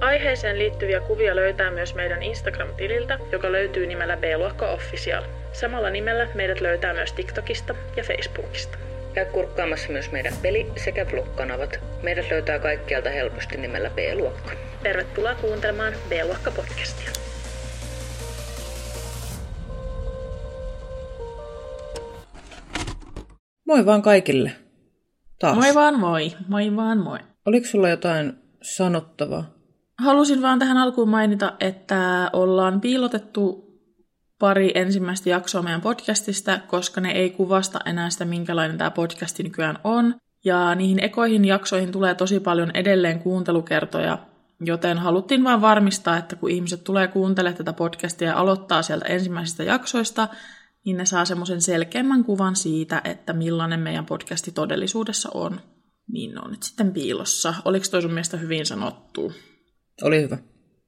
Aiheeseen liittyviä kuvia löytää myös meidän Instagram-tililtä, joka löytyy nimellä B-luokka Official. Samalla nimellä meidät löytää myös TikTokista ja Facebookista. Käy kurkkaamassa myös meidän peli- sekä vlog-kanavat. Meidät löytää kaikkialta helposti nimellä B-luokka. Tervetuloa kuuntelemaan B-luokka podcastia. Moi vaan kaikille. Taas. Moi vaan moi, moi vaan moi. Oliko sulla jotain sanottavaa? Halusin vaan tähän alkuun mainita, että ollaan piilotettu pari ensimmäistä jaksoa meidän podcastista, koska ne ei kuvasta enää sitä, minkälainen tämä podcasti nykyään on. Ja niihin ekoihin jaksoihin tulee tosi paljon edelleen kuuntelukertoja, joten haluttiin vain varmistaa, että kun ihmiset tulee kuuntelemaan tätä podcastia ja aloittaa sieltä ensimmäisistä jaksoista, niin ne saa semmoisen selkeämmän kuvan siitä, että millainen meidän podcasti todellisuudessa on. Niin ne on nyt sitten piilossa. Oliko toi sun mielestä hyvin sanottu? Oli hyvä.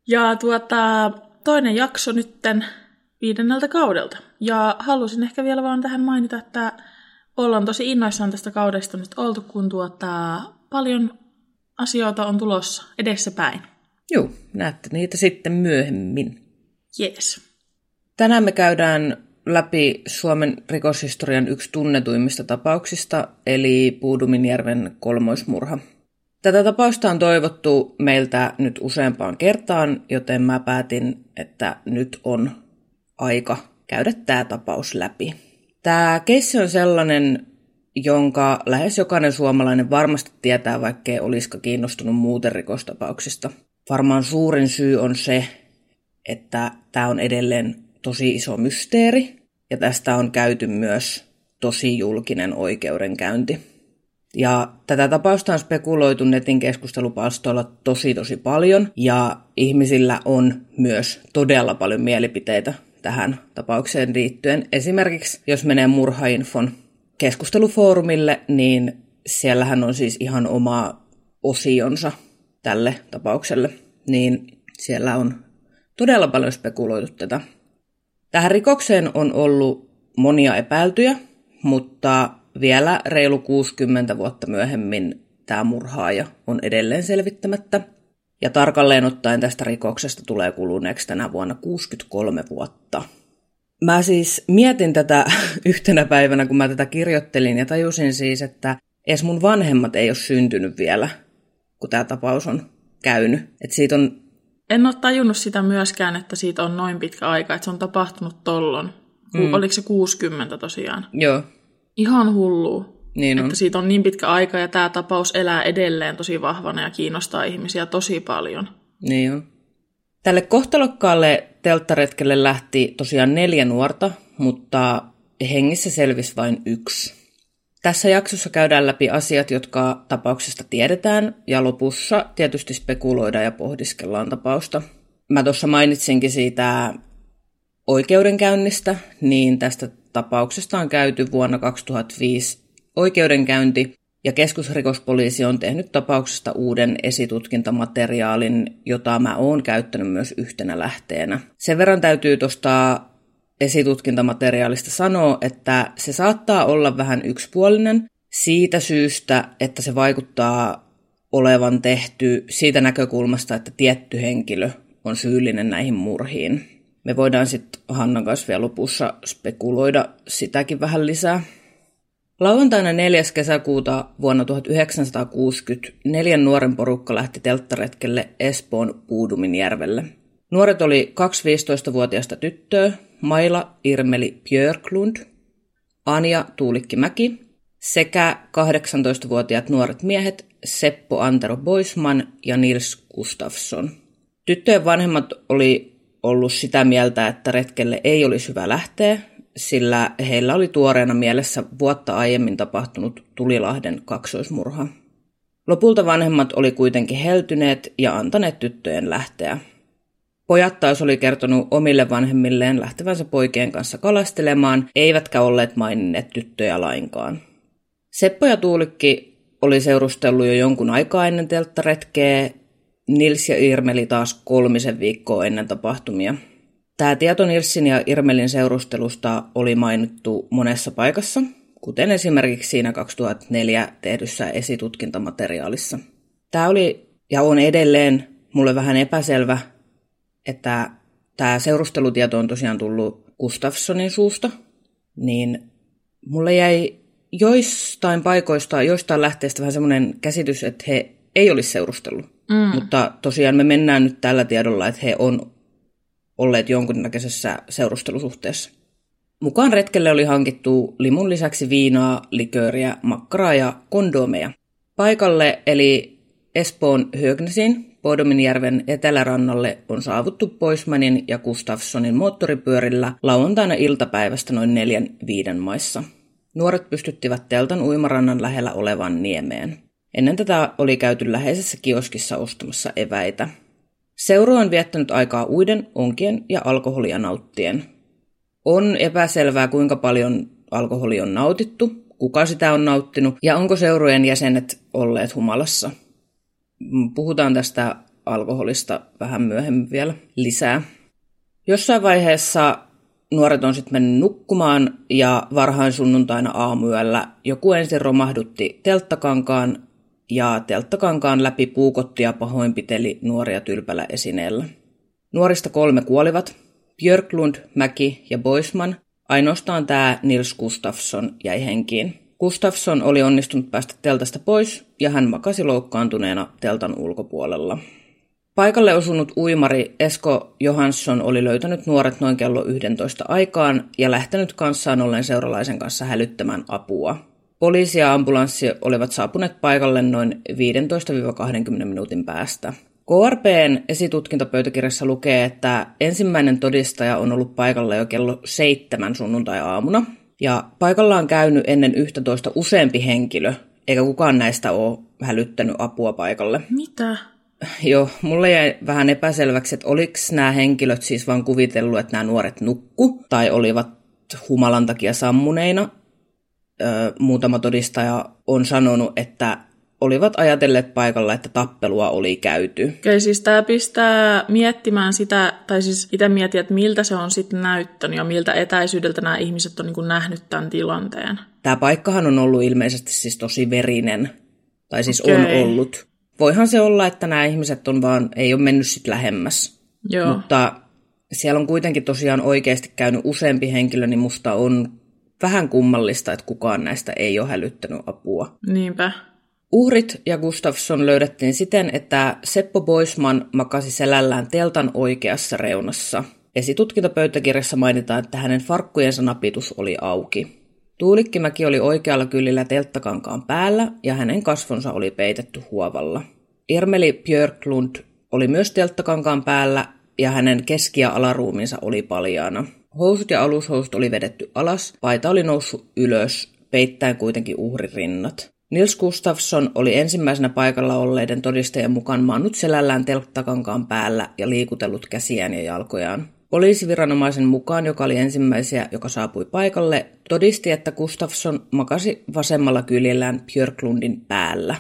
Ja tuota, toinen jakso nytten viidenneltä kaudelta. Ja halusin ehkä vielä vaan tähän mainita, että ollaan tosi innoissaan tästä kaudesta nyt oltu, kun tuota, paljon asioita on tulossa edessäpäin. Joo, näette niitä sitten myöhemmin. Jees. Tänään me käydään läpi Suomen rikoshistorian yksi tunnetuimmista tapauksista, eli Puuduminjärven kolmoismurha. Tätä tapausta on toivottu meiltä nyt useampaan kertaan, joten mä päätin, että nyt on aika käydä tämä tapaus läpi. Tämä keissi on sellainen, jonka lähes jokainen suomalainen varmasti tietää, vaikkei olisikaan kiinnostunut muuten rikostapauksista. Varmaan suurin syy on se, että tämä on edelleen tosi iso mysteeri, ja tästä on käyty myös tosi julkinen oikeudenkäynti. Ja tätä tapausta on spekuloitu netin keskustelupalstoilla tosi tosi paljon, ja ihmisillä on myös todella paljon mielipiteitä tähän tapaukseen liittyen. Esimerkiksi jos menee Murhainfon keskustelufoorumille, niin siellähän on siis ihan oma osionsa tälle tapaukselle, niin siellä on todella paljon spekuloitu tätä. Tähän rikokseen on ollut monia epäiltyjä, mutta vielä reilu 60 vuotta myöhemmin tämä murhaaja on edelleen selvittämättä. Ja tarkalleen ottaen tästä rikoksesta tulee kuluneeksi tänä vuonna 63 vuotta. Mä siis mietin tätä yhtenä päivänä, kun mä tätä kirjoittelin ja tajusin siis, että edes mun vanhemmat ei ole syntynyt vielä, kun tämä tapaus on käynyt. Et siitä on En ole tajunnut sitä myöskään, että siitä on noin pitkä aika, että se on tapahtunut tollon. Mm. Oliko se 60 tosiaan? Joo, Ihan hullu. niin on. Että siitä on niin pitkä aika ja tämä tapaus elää edelleen tosi vahvana ja kiinnostaa ihmisiä tosi paljon. Niin on. Tälle kohtalokkaalle telttaretkelle lähti tosiaan neljä nuorta, mutta hengissä selvisi vain yksi. Tässä jaksossa käydään läpi asiat, jotka tapauksesta tiedetään, ja lopussa tietysti spekuloidaan ja pohdiskellaan tapausta. Mä tuossa mainitsinkin siitä oikeudenkäynnistä, niin tästä tapauksesta on käyty vuonna 2005 oikeudenkäynti, ja keskusrikospoliisi on tehnyt tapauksesta uuden esitutkintamateriaalin, jota mä oon käyttänyt myös yhtenä lähteenä. Sen verran täytyy tuosta esitutkintamateriaalista sanoa, että se saattaa olla vähän yksipuolinen siitä syystä, että se vaikuttaa olevan tehty siitä näkökulmasta, että tietty henkilö on syyllinen näihin murhiin. Me voidaan sitten Hannan kanssa vielä lopussa spekuloida sitäkin vähän lisää. Lauantaina 4. kesäkuuta vuonna 1960 neljän nuoren porukka lähti telttaretkelle Espoon Puuduminjärvelle. Nuoret oli kaksi 15-vuotiaista tyttöä, Maila Irmeli Björklund, Anja Tuulikki Mäki sekä 18-vuotiaat nuoret miehet Seppo Antero Boisman ja Nils Gustafsson. Tyttöjen vanhemmat oli ollut sitä mieltä, että retkelle ei olisi hyvä lähteä, sillä heillä oli tuoreena mielessä vuotta aiemmin tapahtunut Tulilahden kaksoismurha. Lopulta vanhemmat oli kuitenkin heltyneet ja antaneet tyttöjen lähteä. Pojat taas oli kertonut omille vanhemmilleen lähtevänsä poikien kanssa kalastelemaan, eivätkä olleet maininneet tyttöjä lainkaan. Seppo ja Tuulikki oli seurustellut jo jonkun aikaa ennen telttaretkeä, Nils ja Irmeli taas kolmisen viikkoa ennen tapahtumia. Tämä tieto Nilsin ja Irmelin seurustelusta oli mainittu monessa paikassa, kuten esimerkiksi siinä 2004 tehdyssä esitutkintamateriaalissa. Tämä oli ja on edelleen mulle vähän epäselvä, että tämä seurustelutieto on tosiaan tullut Gustafssonin suusta, niin mulle jäi joistain paikoista, joistain lähteistä vähän semmoinen käsitys, että he ei olisi seurustellut. Mm. Mutta tosiaan me mennään nyt tällä tiedolla, että he on olleet jonkunnäköisessä seurustelusuhteessa. Mukaan retkelle oli hankittu limun lisäksi viinaa, likööriä, makkaraa ja kondomeja. Paikalle eli Espoon Högnesiin, Podominjärven etelärannalle on saavuttu Poismanin ja Gustafssonin moottoripyörillä lauantaina iltapäivästä noin neljän viiden maissa. Nuoret pystyttivät teltan uimarannan lähellä olevan niemeen. Ennen tätä oli käyty läheisessä kioskissa ostamassa eväitä. Seuro on viettänyt aikaa uiden, onkien ja alkoholia nauttien. On epäselvää, kuinka paljon alkoholi on nautittu, kuka sitä on nauttinut ja onko seurojen jäsenet olleet humalassa. Puhutaan tästä alkoholista vähän myöhemmin vielä lisää. Jossain vaiheessa nuoret on sitten mennyt nukkumaan ja varhain sunnuntaina aamuyöllä joku ensin romahdutti telttakankaan ja telttakankaan läpi puukotti ja pahoinpiteli nuoria tylpällä esineellä. Nuorista kolme kuolivat, Björklund, Mäki ja Boisman, ainoastaan tämä Nils Gustafsson jäi henkiin. Gustafsson oli onnistunut päästä teltasta pois ja hän makasi loukkaantuneena teltan ulkopuolella. Paikalle osunut uimari Esko Johansson oli löytänyt nuoret noin kello 11 aikaan ja lähtenyt kanssaan ollen seuralaisen kanssa hälyttämään apua. Poliisi ja ambulanssi olivat saapuneet paikalle noin 15-20 minuutin päästä. KRPn esitutkintapöytäkirjassa lukee, että ensimmäinen todistaja on ollut paikalla jo kello seitsemän sunnuntai-aamuna. Ja paikalla on käynyt ennen 11 useampi henkilö, eikä kukaan näistä ole hälyttänyt apua paikalle. Mitä? Joo, mulle jäi vähän epäselväksi, että oliko nämä henkilöt siis vaan kuvitellut, että nämä nuoret nukku, tai olivat humalan takia sammuneina. Öö, muutama todistaja on sanonut, että olivat ajatelleet paikalla, että tappelua oli käyty. Okei, siis tämä pistää miettimään sitä, tai siis itse mietin, että miltä se on sitten näyttänyt ja miltä etäisyydeltä nämä ihmiset on niin nähnyt tämän tilanteen. Tämä paikkahan on ollut ilmeisesti siis tosi verinen, tai siis okay. on ollut. Voihan se olla, että nämä ihmiset on vaan, ei ole mennyt sitten lähemmäs. Joo. Mutta siellä on kuitenkin tosiaan oikeasti käynyt useampi henkilö, niin musta on vähän kummallista, että kukaan näistä ei ole hälyttänyt apua. Niinpä. Uhrit ja Gustafsson löydettiin siten, että Seppo Boisman makasi selällään teltan oikeassa reunassa. Esitutkintapöytäkirjassa mainitaan, että hänen farkkujensa napitus oli auki. Tuulikkimäki oli oikealla kyllillä telttakankaan päällä ja hänen kasvonsa oli peitetty huovalla. Irmeli Björklund oli myös telttakankaan päällä ja hänen keski- ja alaruuminsa oli paljaana. Housut ja alushousut oli vedetty alas, paita oli noussut ylös, peittäen kuitenkin uhrin rinnat. Nils Gustafsson oli ensimmäisenä paikalla olleiden todistajien mukaan maannut selällään telttakankaan päällä ja liikutellut käsiään ja jalkojaan. Poliisiviranomaisen mukaan, joka oli ensimmäisiä, joka saapui paikalle, todisti, että Gustafsson makasi vasemmalla kyljellään Björklundin päällä.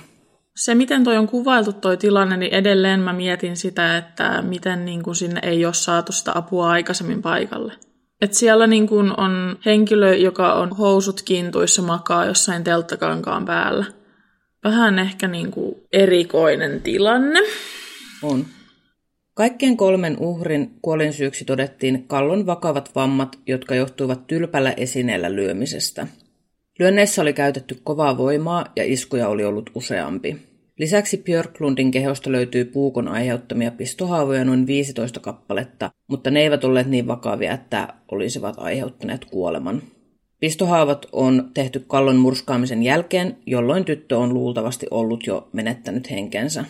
Se, miten toi on kuvailtu toi tilanne, niin edelleen mä mietin sitä, että miten niin sinne ei ole saatu sitä apua aikaisemmin paikalle. Et siellä niin kun on henkilö, joka on housut kintuissa makaa jossain telttakankaan päällä. Vähän ehkä niin erikoinen tilanne. On. Kaikkien kolmen uhrin kuolinsyyksi todettiin kallon vakavat vammat, jotka johtuivat tylpällä esineellä lyömisestä. Lyönneissä oli käytetty kovaa voimaa ja iskuja oli ollut useampi. Lisäksi Björklundin kehosta löytyy puukon aiheuttamia pistohaavoja noin 15 kappaletta, mutta ne eivät olleet niin vakavia, että olisivat aiheuttaneet kuoleman. Pistohaavat on tehty kallon murskaamisen jälkeen, jolloin tyttö on luultavasti ollut jo menettänyt henkensä.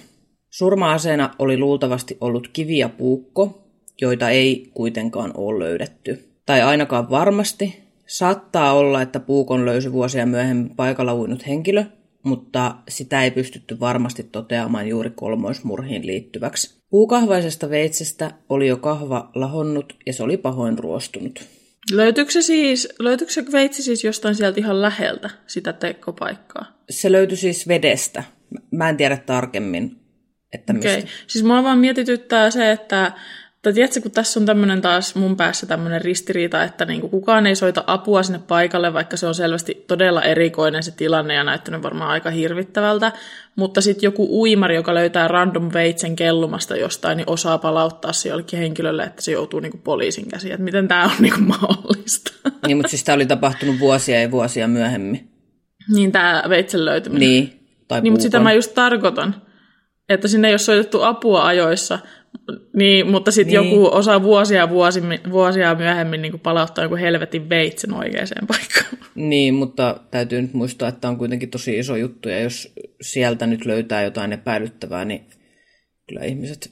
Surma-aseena oli luultavasti ollut kivi ja puukko, joita ei kuitenkaan ole löydetty. Tai ainakaan varmasti. Saattaa olla, että puukon löysi vuosia myöhemmin paikalla uinut henkilö, mutta sitä ei pystytty varmasti toteamaan juuri kolmoismurhiin liittyväksi. Puukahvaisesta veitsestä oli jo kahva lahonnut ja se oli pahoin ruostunut. Löytyykö se siis, löytyykö se veitsi siis jostain sieltä ihan läheltä, sitä tekopaikkaa? Se löytyi siis vedestä. Mä en tiedä tarkemmin, että mistä. Okei. Siis mua vaan mietityttää se, että tai tiedätkö, kun tässä on tämmöinen taas mun päässä tämmöinen ristiriita, että niinku kukaan ei soita apua sinne paikalle, vaikka se on selvästi todella erikoinen se tilanne ja näyttänyt varmaan aika hirvittävältä. Mutta sitten joku uimari, joka löytää random veitsen kellumasta jostain, niin osaa palauttaa se jollekin henkilölle, että se joutuu niinku poliisin käsiin. Että miten tämä on niinku mahdollista? Niin, mutta siis tämä oli tapahtunut vuosia ja vuosia myöhemmin. niin tämä veitsen löytyminen. Niin, tai Niin, mutta sitä mä just tarkoitan, että sinne ei ole soitettu apua ajoissa, niin, mutta sitten Niin. joku osaa vuosia, vuosi, vuosia myöhemmin niin palauttaa joku helvetin veitsen oikeaan paikkaan. Niin, mutta täytyy nyt muistaa, että on kuitenkin tosi iso juttu, ja jos sieltä nyt löytää jotain epäilyttävää, niin kyllä ihmiset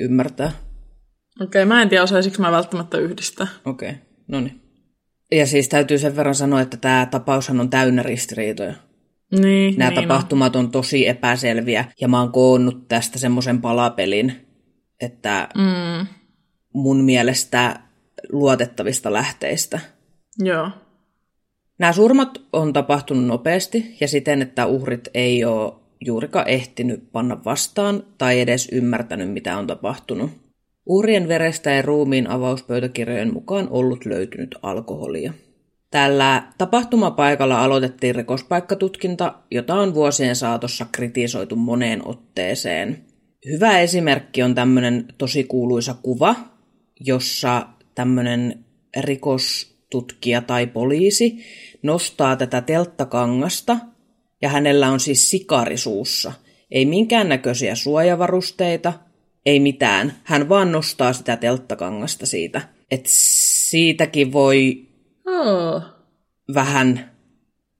ymmärtää. Okei, mä en tiedä, osaisinko mä välttämättä yhdistää. Okei, okay. no niin. Ja siis täytyy sen verran sanoa, että tämä tapaushan on täynnä ristiriitoja. Niin, Nämä niin tapahtumat on tosi epäselviä, ja mä oon koonnut tästä semmoisen palapelin, että Mm, mun mielestä luotettavista lähteistä. Joo. Nämä surmat on tapahtunut nopeasti ja siten, että uhrit ei ole juurikaan ehtinyt panna vastaan tai edes ymmärtänyt, mitä on tapahtunut. Uhrien verestä ja ruumiin avauspöytäkirjojen mukaan ollut löytynyt alkoholia. Tällä tapahtumapaikalla aloitettiin rikospaikkatutkinta, jota on vuosien saatossa kritisoitu moneen otteeseen. Hyvä esimerkki on tämmöinen tosi kuuluisa kuva, jossa tämmöinen rikostutkija tai poliisi nostaa tätä telttakangasta ja hänellä on siis sikari suussa. Ei minkäännäköisiä suojavarusteita, ei mitään. Hän vaan nostaa sitä telttakangasta siitä. Et siitäkin voi Oh. vähän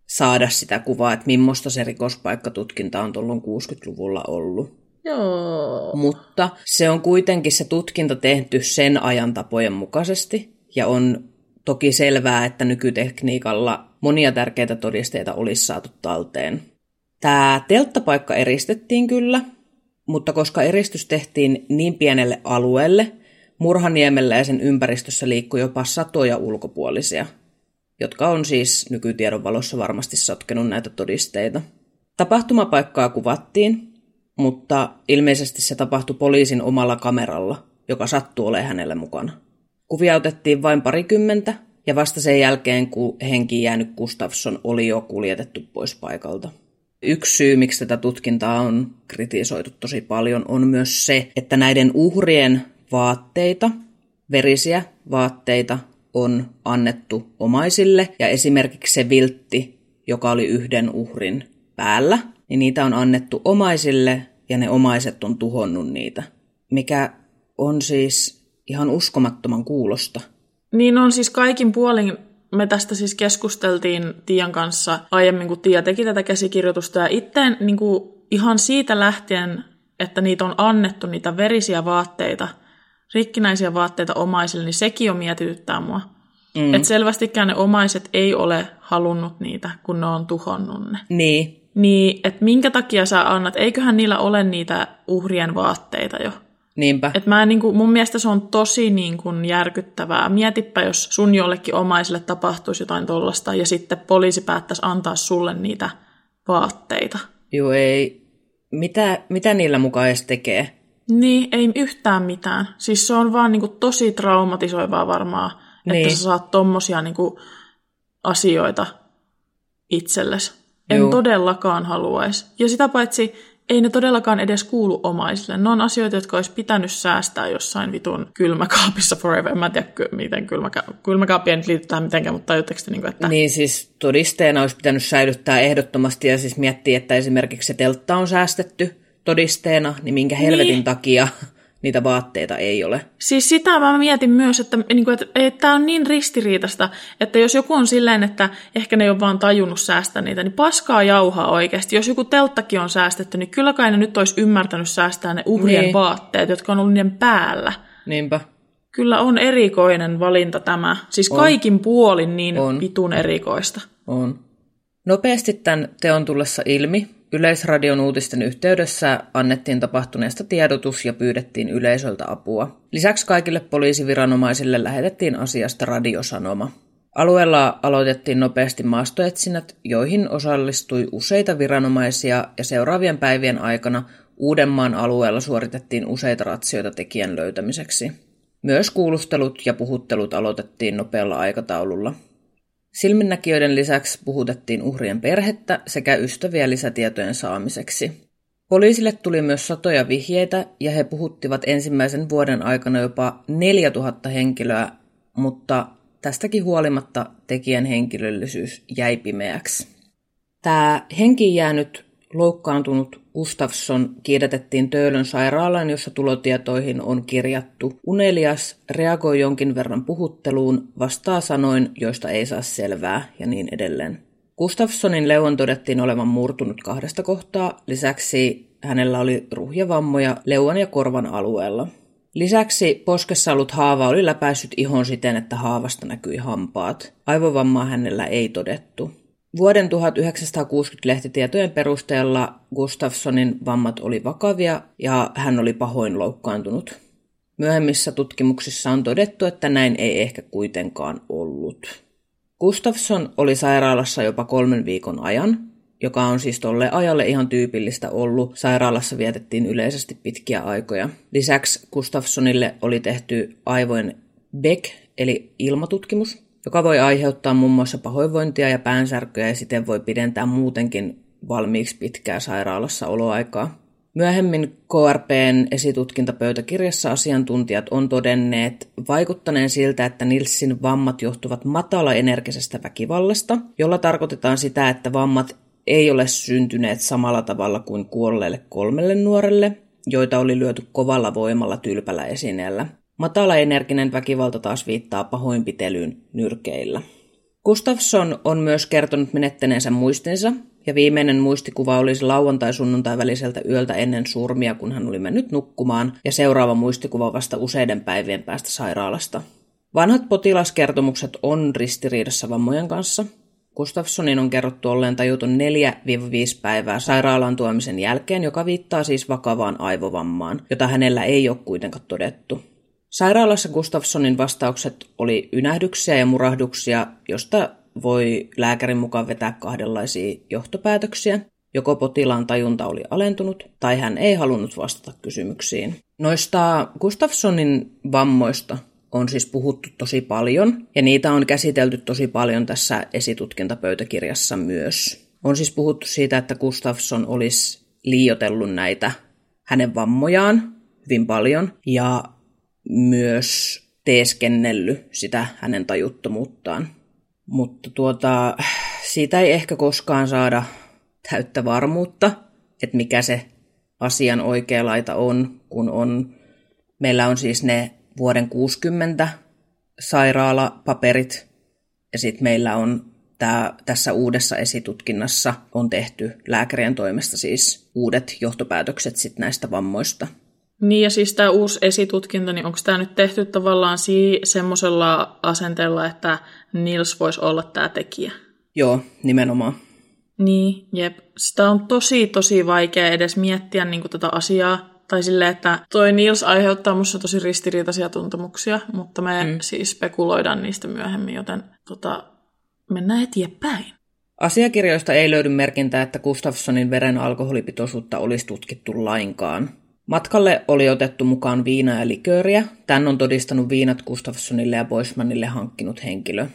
saada sitä kuvaa, että millaista se rikospaikkatutkinta on tuolloin 60-luvulla ollut. Joo. Mutta se on kuitenkin se tutkinta tehty sen ajan tapojen mukaisesti ja on toki selvää, että nykytekniikalla monia tärkeitä todisteita olisi saatu talteen. Tämä telttapaikka eristettiin kyllä, mutta koska eristys tehtiin niin pienelle alueelle, Murhaniemellä ja sen ympäristössä liikkui jopa satoja ulkopuolisia, jotka on siis nykytiedon valossa varmasti sotkenut näitä todisteita. Tapahtumapaikkaa kuvattiin, mutta ilmeisesti se tapahtui poliisin omalla kameralla, joka sattuu olemaan hänelle mukana. Kuvia otettiin vain parikymmentä, ja vasta sen jälkeen, kun henkiin jäänyt Gustafsson oli jo kuljetettu pois paikalta. Yksi syy, miksi tätä tutkintaa on kritisoitu tosi paljon, on myös se, että näiden uhrien vaatteita, verisiä vaatteita, on annettu omaisille, ja esimerkiksi se viltti, joka oli yhden uhrin päällä, niin niitä on annettu omaisille, ja ne omaiset on tuhonnut niitä, mikä on siis ihan uskomattoman kuulosta. Niin on siis kaikin puolin, me tästä siis keskusteltiin Tian kanssa aiemmin, kun Tia teki tätä käsikirjoitusta, ja itse niin kuin, ihan siitä lähtien, että niitä on annettu, niitä verisiä vaatteita, rikkinäisiä vaatteita omaisille, niin sekin jo mietityttää mua. Mm. Että selvästikään ne omaiset ei ole halunnut niitä, kun ne on tuhonnut ne. Niin, Niin, että minkä takia sä annat, eiköhän niillä ole niitä uhrien vaatteita jo. niinpä. Et mä en, niin kuin, mun mielestä se on tosi niin kuin, järkyttävää. Mietipä, jos sun jollekin omaiselle tapahtuisi jotain tollasta ja sitten poliisi päättäisi antaa sulle niitä vaatteita. Joo, ei. Mitä, mitä niillä mukaan edes tekee? Niin, ei yhtään mitään. Siis se on vaan niin kuin, tosi traumatisoivaa varmaan, niin. Niin. että sä saat tommosia niin kuin, asioita itsellesi. En Juu. todellakaan haluaisi. Ja sitä paitsi ei ne todellakaan edes kuulu omaisille. Ne on asioita, jotka olisi pitänyt säästää jossain vitun kylmäkaapissa forever. En mä tiedä, ky- miten kylmäka- kylmäkaapia nyt liitytään mitenkään, mutta tajutteko te, niin kuin, että... Niin siis todisteena olisi pitänyt säilyttää ehdottomasti ja siis miettiä, että esimerkiksi se teltta on säästetty todisteena, niin minkä helvetin Niin. takia niitä vaatteita ei ole. Siis sitä mä mietin myös, että, niin kuin, että, että tämä on niin ristiriitasta, että jos joku on silleen, että ehkä ne ei ole vaan tajunnut säästää niitä, niin paskaa jauhaa oikeasti. Jos joku telttakin on säästetty, niin kyllä kai ne nyt olisi ymmärtänyt säästää ne uhrien Niin. vaatteet, jotka on ollut niiden päällä. Niinpä. Kyllä on erikoinen valinta tämä. Siis On. kaikin puolin niin On. vitun erikoista. On. Nopeasti tämän teon tullessa ilmi Yleisradion uutisten yhteydessä annettiin tapahtuneesta tiedotus ja pyydettiin yleisöltä apua. Lisäksi kaikille poliisiviranomaisille lähetettiin asiasta radiosanoma. Alueella aloitettiin nopeasti maastoetsinnät, joihin osallistui useita viranomaisia ja seuraavien päivien aikana Uudenmaan alueella suoritettiin useita ratsioita tekijän löytämiseksi. Myös kuulustelut ja puhuttelut aloitettiin nopealla aikataululla. Silminnäkijöiden lisäksi puhutettiin uhrien perhettä sekä ystäviä lisätietojen saamiseksi. Poliisille tuli myös satoja vihjeitä ja he puhuttivat ensimmäisen vuoden aikana jopa 4000 henkilöä, mutta tästäkin huolimatta tekijän henkilöllisyys jäi pimeäksi. Tämä henkiin jäänyt loukkaantunut Gustafsson kiidätettiin Töölön sairaalaan, jossa tulotietoihin on kirjattu. Unelias reagoi jonkin verran puhutteluun, vastaa sanoin, joista ei saa selvää ja niin edelleen. Gustafssonin leuan todettiin olevan murtunut kahdesta kohtaa, lisäksi hänellä oli ruhjavammoja leuan ja korvan alueella. Lisäksi poskessa ollut haava oli läpäissyt ihon siten, että haavasta näkyi hampaat. Aivovammaa hänellä ei todettu. Vuoden 1960 lehtitietojen perusteella Gustafssonin vammat oli vakavia ja hän oli pahoin loukkaantunut. Myöhemmissä tutkimuksissa on todettu, että näin ei ehkä kuitenkaan ollut. Gustafsson oli sairaalassa jopa kolmen viikon ajan, joka on siis tolle ajalle ihan tyypillistä ollut. Sairaalassa vietettiin yleisesti pitkiä aikoja. Lisäksi Gustafssonille oli tehty aivojen Beck, eli ilmatutkimus, joka voi aiheuttaa muun muassa pahoinvointia ja päänsärkyä ja siten voi pidentää muutenkin valmiiksi pitkää sairaalassa oloaikaa. Myöhemmin KRPn esitutkintapöytäkirjassa asiantuntijat on todenneet vaikuttaneen siltä, että Nilsin vammat johtuvat matalaenergisestä väkivallasta, jolla tarkoitetaan sitä, että vammat ei ole syntyneet samalla tavalla kuin kuolleelle kolmelle nuorelle, joita oli lyöty kovalla voimalla tylpällä esineellä. Matalaenerginen väkivalta taas viittaa pahoinpitelyyn nyrkeillä. Gustafsson on myös kertonut menettäneensä muistinsa, ja viimeinen muistikuva olisi lauantai-sunnuntai väliseltä yöltä ennen surmia, kun hän oli mennyt nukkumaan, ja seuraava muistikuva vasta useiden päivien päästä sairaalasta. Vanhat potilaskertomukset on ristiriidassa vammojen kanssa. Gustafssonin on kerrottu olleen tajuton 4-5 päivää sairaalaan tuomisen jälkeen, joka viittaa siis vakavaan aivovammaan, jota hänellä ei ole kuitenkaan todettu. Sairaalassa Gustafssonin vastaukset oli ynähdyksiä ja murahduksia, josta voi lääkärin mukaan vetää kahdenlaisia johtopäätöksiä. Joko potilaan tajunta oli alentunut tai hän ei halunnut vastata kysymyksiin. Noista Gustafssonin vammoista on siis puhuttu tosi paljon ja niitä on käsitelty tosi paljon tässä esitutkintapöytäkirjassa myös. On siis puhuttu siitä, että Gustafsson olisi liiotellut näitä hänen vammojaan hyvin paljon ja myös teeskennellyt sitä hänen tajuttomuuttaan. Mutta tuota, siitä ei ehkä koskaan saada täyttä varmuutta, että mikä se asian oikea laita on, kun on, meillä on siis ne vuoden 60 sairaalapaperit, ja sitten meillä on tää, tässä uudessa esitutkinnassa on tehty lääkärien toimesta siis uudet johtopäätökset sit näistä vammoista. Niin ja siis tämä uusi esitutkinta, niin onko tämä nyt tehty tavallaan si- semmoisella asenteella, että Nils voisi olla tämä tekijä? Joo, nimenomaan. Niin, jep. Sitä on tosi, tosi vaikea edes miettiä niin kuin tätä asiaa. Tai silleen, että toi Nils aiheuttaa musta tosi ristiriitaisia tuntemuksia, mutta me mm. siis spekuloidaan niistä myöhemmin, joten tota, mennään eteenpäin. Asiakirjoista ei löydy merkintää, että Gustafssonin veren alkoholipitoisuutta olisi tutkittu lainkaan. Matkalle oli otettu mukaan viinaa ja likööriä. Tän on todistanut viinat Gustafssonille ja Boismanille hankkinut henkilö.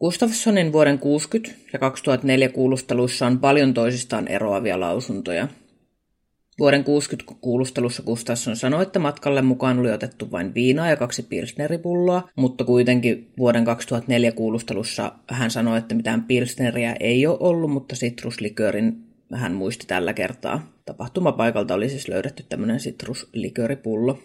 Gustafssonin vuoden 60 ja 2004 kuulusteluissa on paljon toisistaan eroavia lausuntoja. Vuoden 60 kuulustelussa Gustafsson sanoi, että matkalle mukaan oli otettu vain viinaa ja kaksi pilsneripulloa, mutta kuitenkin vuoden 2004 kuulustelussa hän sanoi, että mitään pilsneriä ei ole ollut, mutta sitrusliköörin hän muisti tällä kertaa. Tapahtumapaikalta oli siis löydetty tämmöinen sitruslikööripullo.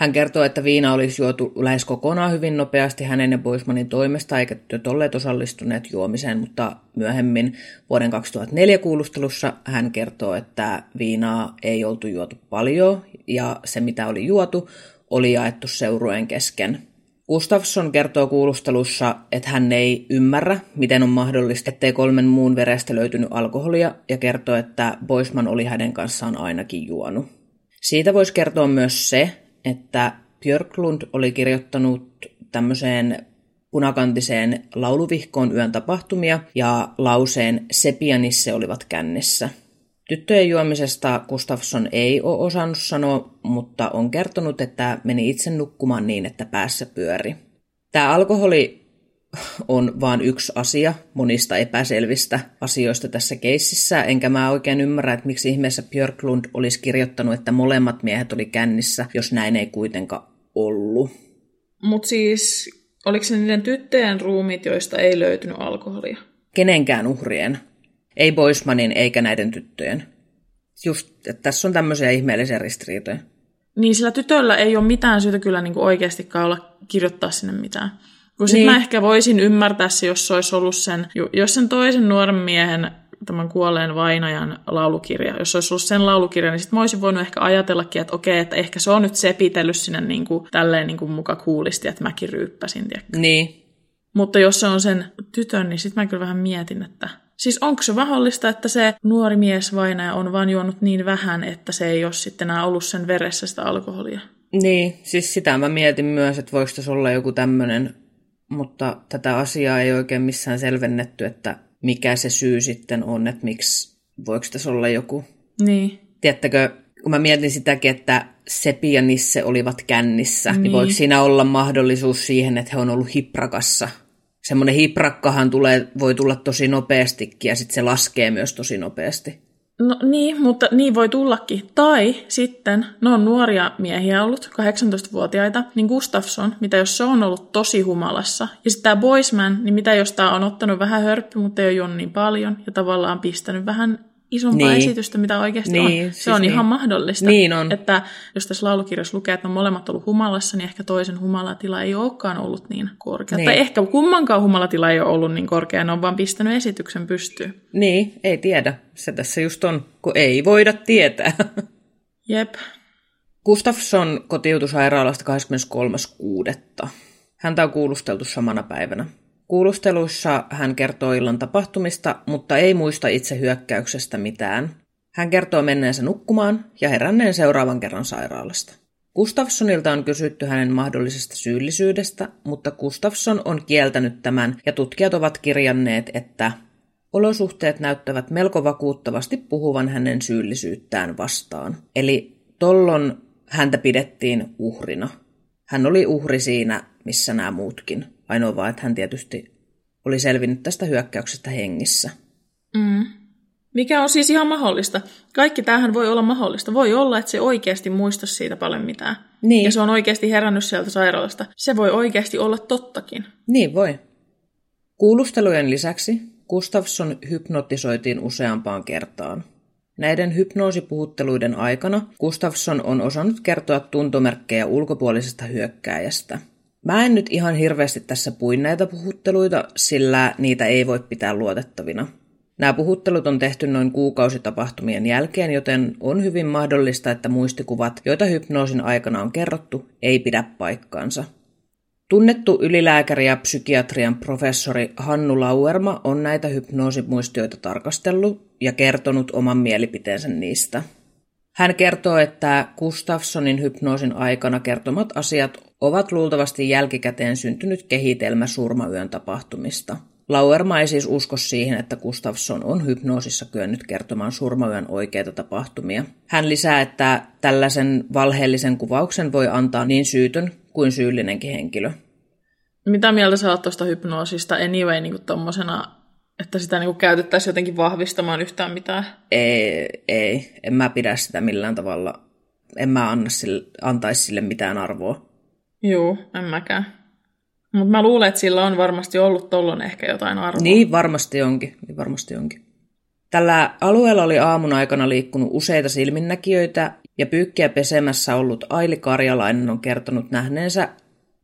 Hän kertoo, että viina olisi juotu lähes kokonaan hyvin nopeasti hänen ja Boismanin toimesta, eikä työt olleet osallistuneet juomiseen, mutta myöhemmin vuoden 2004 kuulustelussa hän kertoo, että viinaa ei oltu juotu paljon, ja se mitä oli juotu oli jaettu seurueen kesken. Gustafsson kertoo kuulustelussa, että hän ei ymmärrä, miten on mahdollista, ettei kolmen muun verestä löytynyt alkoholia, ja kertoo, että Boisman oli hänen kanssaan ainakin juonut. Siitä voisi kertoa myös se, että Björklund oli kirjoittanut tämmöiseen punakantiseen lauluvihkoon yön tapahtumia ja lauseen Sepianisse olivat kännissä. Tyttöjen juomisesta Gustafsson ei ole osannut sanoa, mutta on kertonut, että meni itse nukkumaan niin, että päässä pyöri. Tämä alkoholi on vain yksi asia monista epäselvistä asioista tässä keississä, enkä mä oikein ymmärrä, että miksi ihmeessä Björklund olisi kirjoittanut, että molemmat miehet oli kännissä, jos näin ei kuitenkaan ollut. Mutta siis, oliko se niiden tyttöjen ruumit, joista ei löytynyt alkoholia? Kenenkään uhrien. Ei Boismanin eikä näiden tyttöjen. Just, että tässä on tämmöisiä ihmeellisiä ristiriitoja. Niin, sillä tytöllä ei ole mitään syytä kyllä niin oikeastikaan olla kirjoittaa sinne mitään. Kun niin. mä ehkä voisin ymmärtää se, jos se olisi ollut sen, jos sen toisen nuoren miehen tämän kuolleen vainajan laulukirja. Jos se olisi ollut sen laulukirja, niin sitten mä olisin voinut ehkä ajatellakin, että okei, että ehkä se on nyt sepitellyt sinne niin kuin, tälleen niin kuin muka kuulisti, että mäkin ryyppäsin. Tiedäkö? Niin. Mutta jos se on sen tytön, niin sitten mä kyllä vähän mietin, että Siis onko se mahdollista, että se nuori mies vainaja on vaan juonut niin vähän, että se ei ole sitten enää ollut sen veressä sitä alkoholia? Niin, siis sitä mä mietin myös, että voiko tässä olla joku tämmöinen, mutta tätä asiaa ei oikein missään selvennetty, että mikä se syy sitten on, että miksi, voiko tässä olla joku... Niin. Tiedättekö, kun mä mietin sitäkin, että Sepi ja Nisse olivat kännissä, niin, niin voiko siinä olla mahdollisuus siihen, että he on ollut hiprakassa semmoinen hiprakkahan tulee, voi tulla tosi nopeastikin ja sitten se laskee myös tosi nopeasti. No niin, mutta niin voi tullakin. Tai sitten, ne on nuoria miehiä ollut, 18-vuotiaita, niin Gustafsson, mitä jos se on ollut tosi humalassa. Ja sitten tämä Boisman, niin mitä jos tämä on ottanut vähän hörppy, mutta ei ole niin paljon, ja tavallaan pistänyt vähän isompaa niin. esitystä, mitä oikeasti niin, on. Se siis on niin. ihan mahdollista. Niin on. Että jos tässä laulukirjassa lukee, että on molemmat ollut humalassa, niin ehkä toisen humalatila ei olekaan ollut niin korkea. Niin. Tai ehkä kummankaan humalatila ei ole ollut niin korkea, ne on vaan pistänyt esityksen pystyyn. Niin, ei tiedä. Se tässä just on, kun ei voida tietää. Jep. Gustafsson kotiutui sairaalasta 23.6. Häntä on kuulusteltu samana päivänä. Kuulusteluissa hän kertoo illan tapahtumista, mutta ei muista itse hyökkäyksestä mitään. Hän kertoo menneensä nukkumaan ja heränneen seuraavan kerran sairaalasta. Gustafssonilta on kysytty hänen mahdollisesta syyllisyydestä, mutta Gustafsson on kieltänyt tämän ja tutkijat ovat kirjanneet, että olosuhteet näyttävät melko vakuuttavasti puhuvan hänen syyllisyyttään vastaan. Eli tollon häntä pidettiin uhrina. Hän oli uhri siinä, missä nämä muutkin. Ainoa vaan, että hän tietysti oli selvinnyt tästä hyökkäyksestä hengissä. Mm. Mikä on siis ihan mahdollista. Kaikki tämähän voi olla mahdollista. Voi olla, että se oikeasti muista siitä paljon mitään. Niin. Ja se on oikeasti herännyt sieltä sairaalasta. Se voi oikeasti olla tottakin. Niin voi. Kuulustelujen lisäksi Gustafsson hypnotisoitiin useampaan kertaan. Näiden hypnoosipuhutteluiden aikana Gustafsson on osannut kertoa tuntomerkkejä ulkopuolisesta hyökkääjästä – Mä en nyt ihan hirveästi tässä puin näitä puhutteluita, sillä niitä ei voi pitää luotettavina. Nämä puhuttelut on tehty noin kuukausitapahtumien jälkeen, joten on hyvin mahdollista, että muistikuvat, joita hypnoosin aikana on kerrottu, ei pidä paikkaansa. Tunnettu ylilääkäri ja psykiatrian professori Hannu Lauerma on näitä hypnoosimuistioita tarkastellut ja kertonut oman mielipiteensä niistä. Hän kertoo, että Gustafssonin hypnoosin aikana kertomat asiat ovat luultavasti jälkikäteen syntynyt kehitelmä surmayön tapahtumista. Lauerma ei siis usko siihen, että Gustafsson on hypnoosissa kyennyt kertomaan surmayön oikeita tapahtumia. Hän lisää, että tällaisen valheellisen kuvauksen voi antaa niin syytön kuin syyllinenkin henkilö. Mitä mieltä sä oot tuosta hypnoosista anyway niin tommosena että sitä niin käytettäisiin jotenkin vahvistamaan yhtään mitään? Ei, ei, en mä pidä sitä millään tavalla. En mä anna sille, antaisi sille mitään arvoa. Joo, en mäkään. Mutta mä luulen, että sillä on varmasti ollut tollon ehkä jotain arvoa. Niin, varmasti onkin. Niin varmasti onkin. Tällä alueella oli aamun aikana liikkunut useita silminnäkijöitä, ja pyykkiä pesemässä ollut Aili Karjalainen on kertonut nähneensä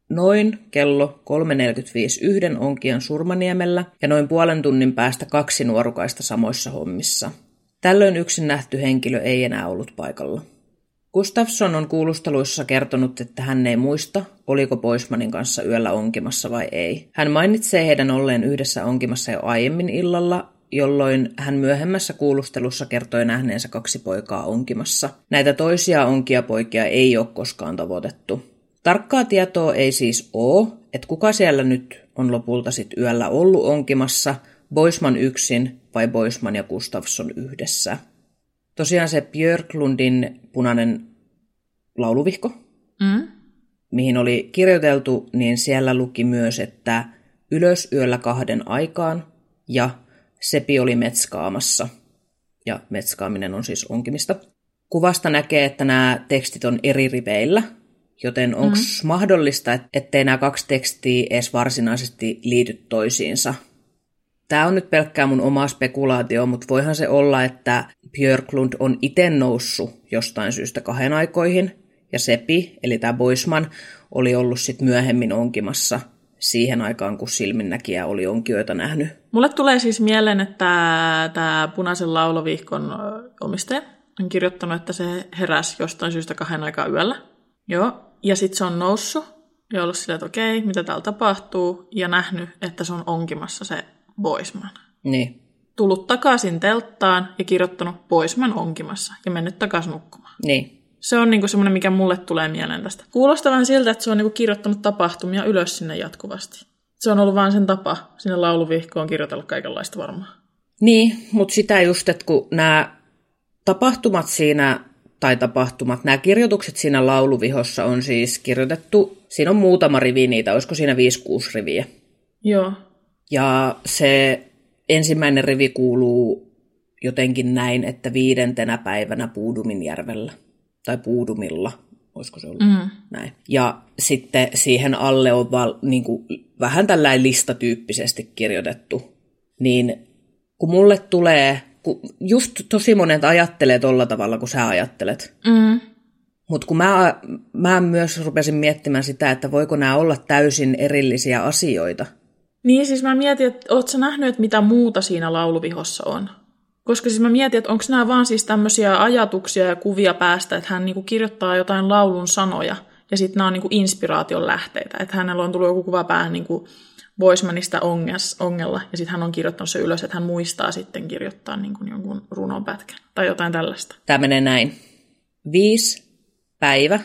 Noin kello 3.45 yhden onkian Surmaniemellä ja noin puolen tunnin päästä kaksi nuorukaista samoissa hommissa. Tällöin yksin nähty henkilö ei enää ollut paikalla. Gustafsson on kuulusteluissa kertonut, että hän ei muista, oliko Poismanin kanssa yöllä onkimassa vai ei. Hän mainitsee heidän olleen yhdessä onkimassa jo aiemmin illalla, jolloin hän myöhemmässä kuulustelussa kertoi nähneensä kaksi poikaa onkimassa. Näitä toisia onkia poikia ei ole koskaan tavoitettu. Tarkkaa tietoa ei siis ole, että kuka siellä nyt on lopulta sit yöllä ollut onkimassa, Boisman yksin vai Boisman ja Gustafsson yhdessä. Tosiaan se Björklundin punainen lauluvihko, Mm? mihin oli kirjoiteltu, niin siellä luki myös, että ylös yöllä kahden aikaan ja Sepi oli metskaamassa. Ja metskaaminen on siis onkimista. Kuvasta näkee, että nämä tekstit on eri riveillä, joten onko mm. mahdollista, et- ettei nämä kaksi tekstiä edes varsinaisesti liity toisiinsa? Tämä on nyt pelkkää mun omaa spekulaatio, mutta voihan se olla, että Björklund on itse noussut jostain syystä kahden aikoihin, ja Sepi, eli tämä Boisman, oli ollut sitten myöhemmin onkimassa siihen aikaan, kun silminnäkijä oli onkioita nähnyt. Mulle tulee siis mieleen, että tämä punaisen laulovihkon ö, omistaja on kirjoittanut, että se heräsi jostain syystä kahden aikaa yöllä. Joo. Ja sitten se on noussut ja ollut silleen, että okei, mitä täällä tapahtuu, ja nähnyt, että se on onkimassa se Boisman. Niin, Tullut takaisin telttaan ja kirjoittanut Boisman onkimassa ja mennyt takaisin nukkumaan. niin. Se on niinku semmoinen, mikä mulle tulee mieleen tästä. Kuulostaa vähän siltä, että se on niinku kirjoittanut tapahtumia ylös sinne jatkuvasti. Se on ollut vaan sen tapa sinne lauluvihkoon kirjoitella kaikenlaista varmaan. Niin, mutta sitä just, että kun nämä tapahtumat siinä, tai tapahtumat, nämä kirjoitukset siinä lauluvihossa on siis kirjoitettu, siinä on muutama rivi niitä, olisiko siinä 5-6 riviä. Joo. Ja se ensimmäinen rivi kuuluu jotenkin näin, että viidentenä päivänä Puuduminjärvellä, tai Puudumilla, olisiko se ollut Mm. näin. Ja sitten siihen alle on val, niin kuin, vähän tällainen listatyyppisesti kirjoitettu. Niin kun mulle tulee, kun just tosi monet ajattelee tolla tavalla, kun sä ajattelet. Mm. Mutta kun mä, mä myös rupesin miettimään sitä, että voiko nämä olla täysin erillisiä asioita. Niin siis mä mietin, että oot sä nähnyt, että mitä muuta siinä lauluvihossa on? Koska siis mä mietin, että onko nämä vaan siis tämmöisiä ajatuksia ja kuvia päästä, että hän niinku kirjoittaa jotain laulun sanoja ja sitten nämä on niinku inspiraation lähteitä. Että hänellä on tullut joku kuva päähän niinku Boismanista onges, ongella ja sitten hän on kirjoittanut se ylös, että hän muistaa sitten kirjoittaa niinku jonkun runonpätkän tai jotain tällaista. Tämä menee näin. Viisi päivä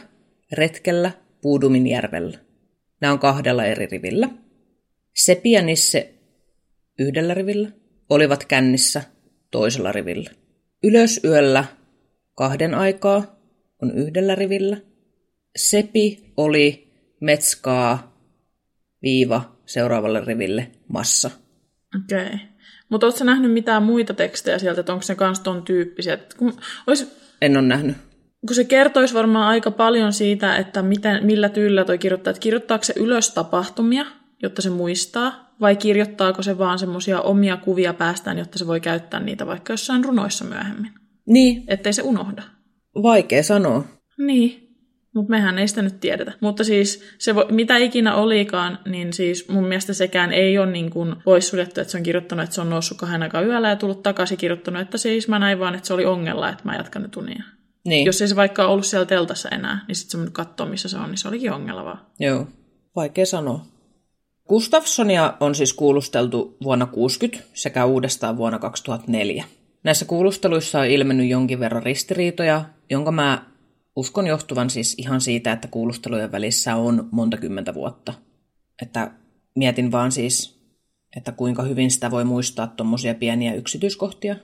retkellä Puuduminjärvellä. Nämä on kahdella eri rivillä. Sepi ja Nisse yhdellä rivillä olivat kännissä toisella rivillä. Ylös yöllä kahden aikaa on yhdellä rivillä. Sepi oli metskaa viiva seuraavalle riville massa. Okei. Okay. Mutta ootko nähnyt mitään muita tekstejä sieltä, että onko ne kans ton tyyppisiä? Kun, olis, En ole nähnyt. kun se kertoisi varmaan aika paljon siitä, että miten, millä tyylillä toi kirjoittaa. Että kirjoittaako se ylös tapahtumia, jotta se muistaa, vai kirjoittaako se vaan semmoisia omia kuvia päästään, jotta se voi käyttää niitä vaikka jossain runoissa myöhemmin. Niin, Ettei se unohda. vaikea sanoa. Niin, mutta mehän ei sitä nyt tiedetä. Mutta siis se vo, mitä ikinä olikaan, niin siis mun mielestä sekään ei ole niin kuin poissuljettu, että se on kirjoittanut, että se on noussut kahden aikaa yöllä ja tullut takaisin kirjoittanut, että siis mä näin vaan, että se oli ongella, että mä jatkan nyt unia. Niin, Jos ei se vaikka ollut siellä teltassa enää, niin sitten se mun katsoo, missä se on, niin se olikin ongella vaan. Joo, vaikea sanoa. Gustafssonia on siis kuulusteltu vuonna 60 sekä uudestaan vuonna 2004. Näissä kuulusteluissa on ilmennyt jonkin verran ristiriitoja, jonka mä uskon johtuvan siis ihan siitä, että kuulustelujen välissä on monta kymmentä vuotta. Että mietin vaan siis, että kuinka hyvin sitä voi muistaa tuommoisia pieniä yksityiskohtia,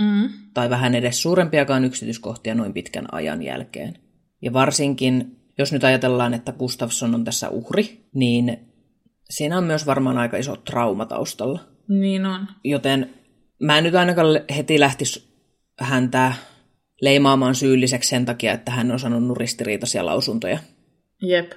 Mm. tai vähän edes suurempiakaan yksityiskohtia noin pitkän ajan jälkeen. Ja varsinkin, jos nyt ajatellaan, että Gustafsson on tässä uhri, niin siinä on myös varmaan aika iso trauma taustalla. Niin on. Joten mä en nyt ainakaan heti lähtisi häntä leimaamaan syylliseksi sen takia, että hän on sanonut ristiriitaisia lausuntoja. Jep.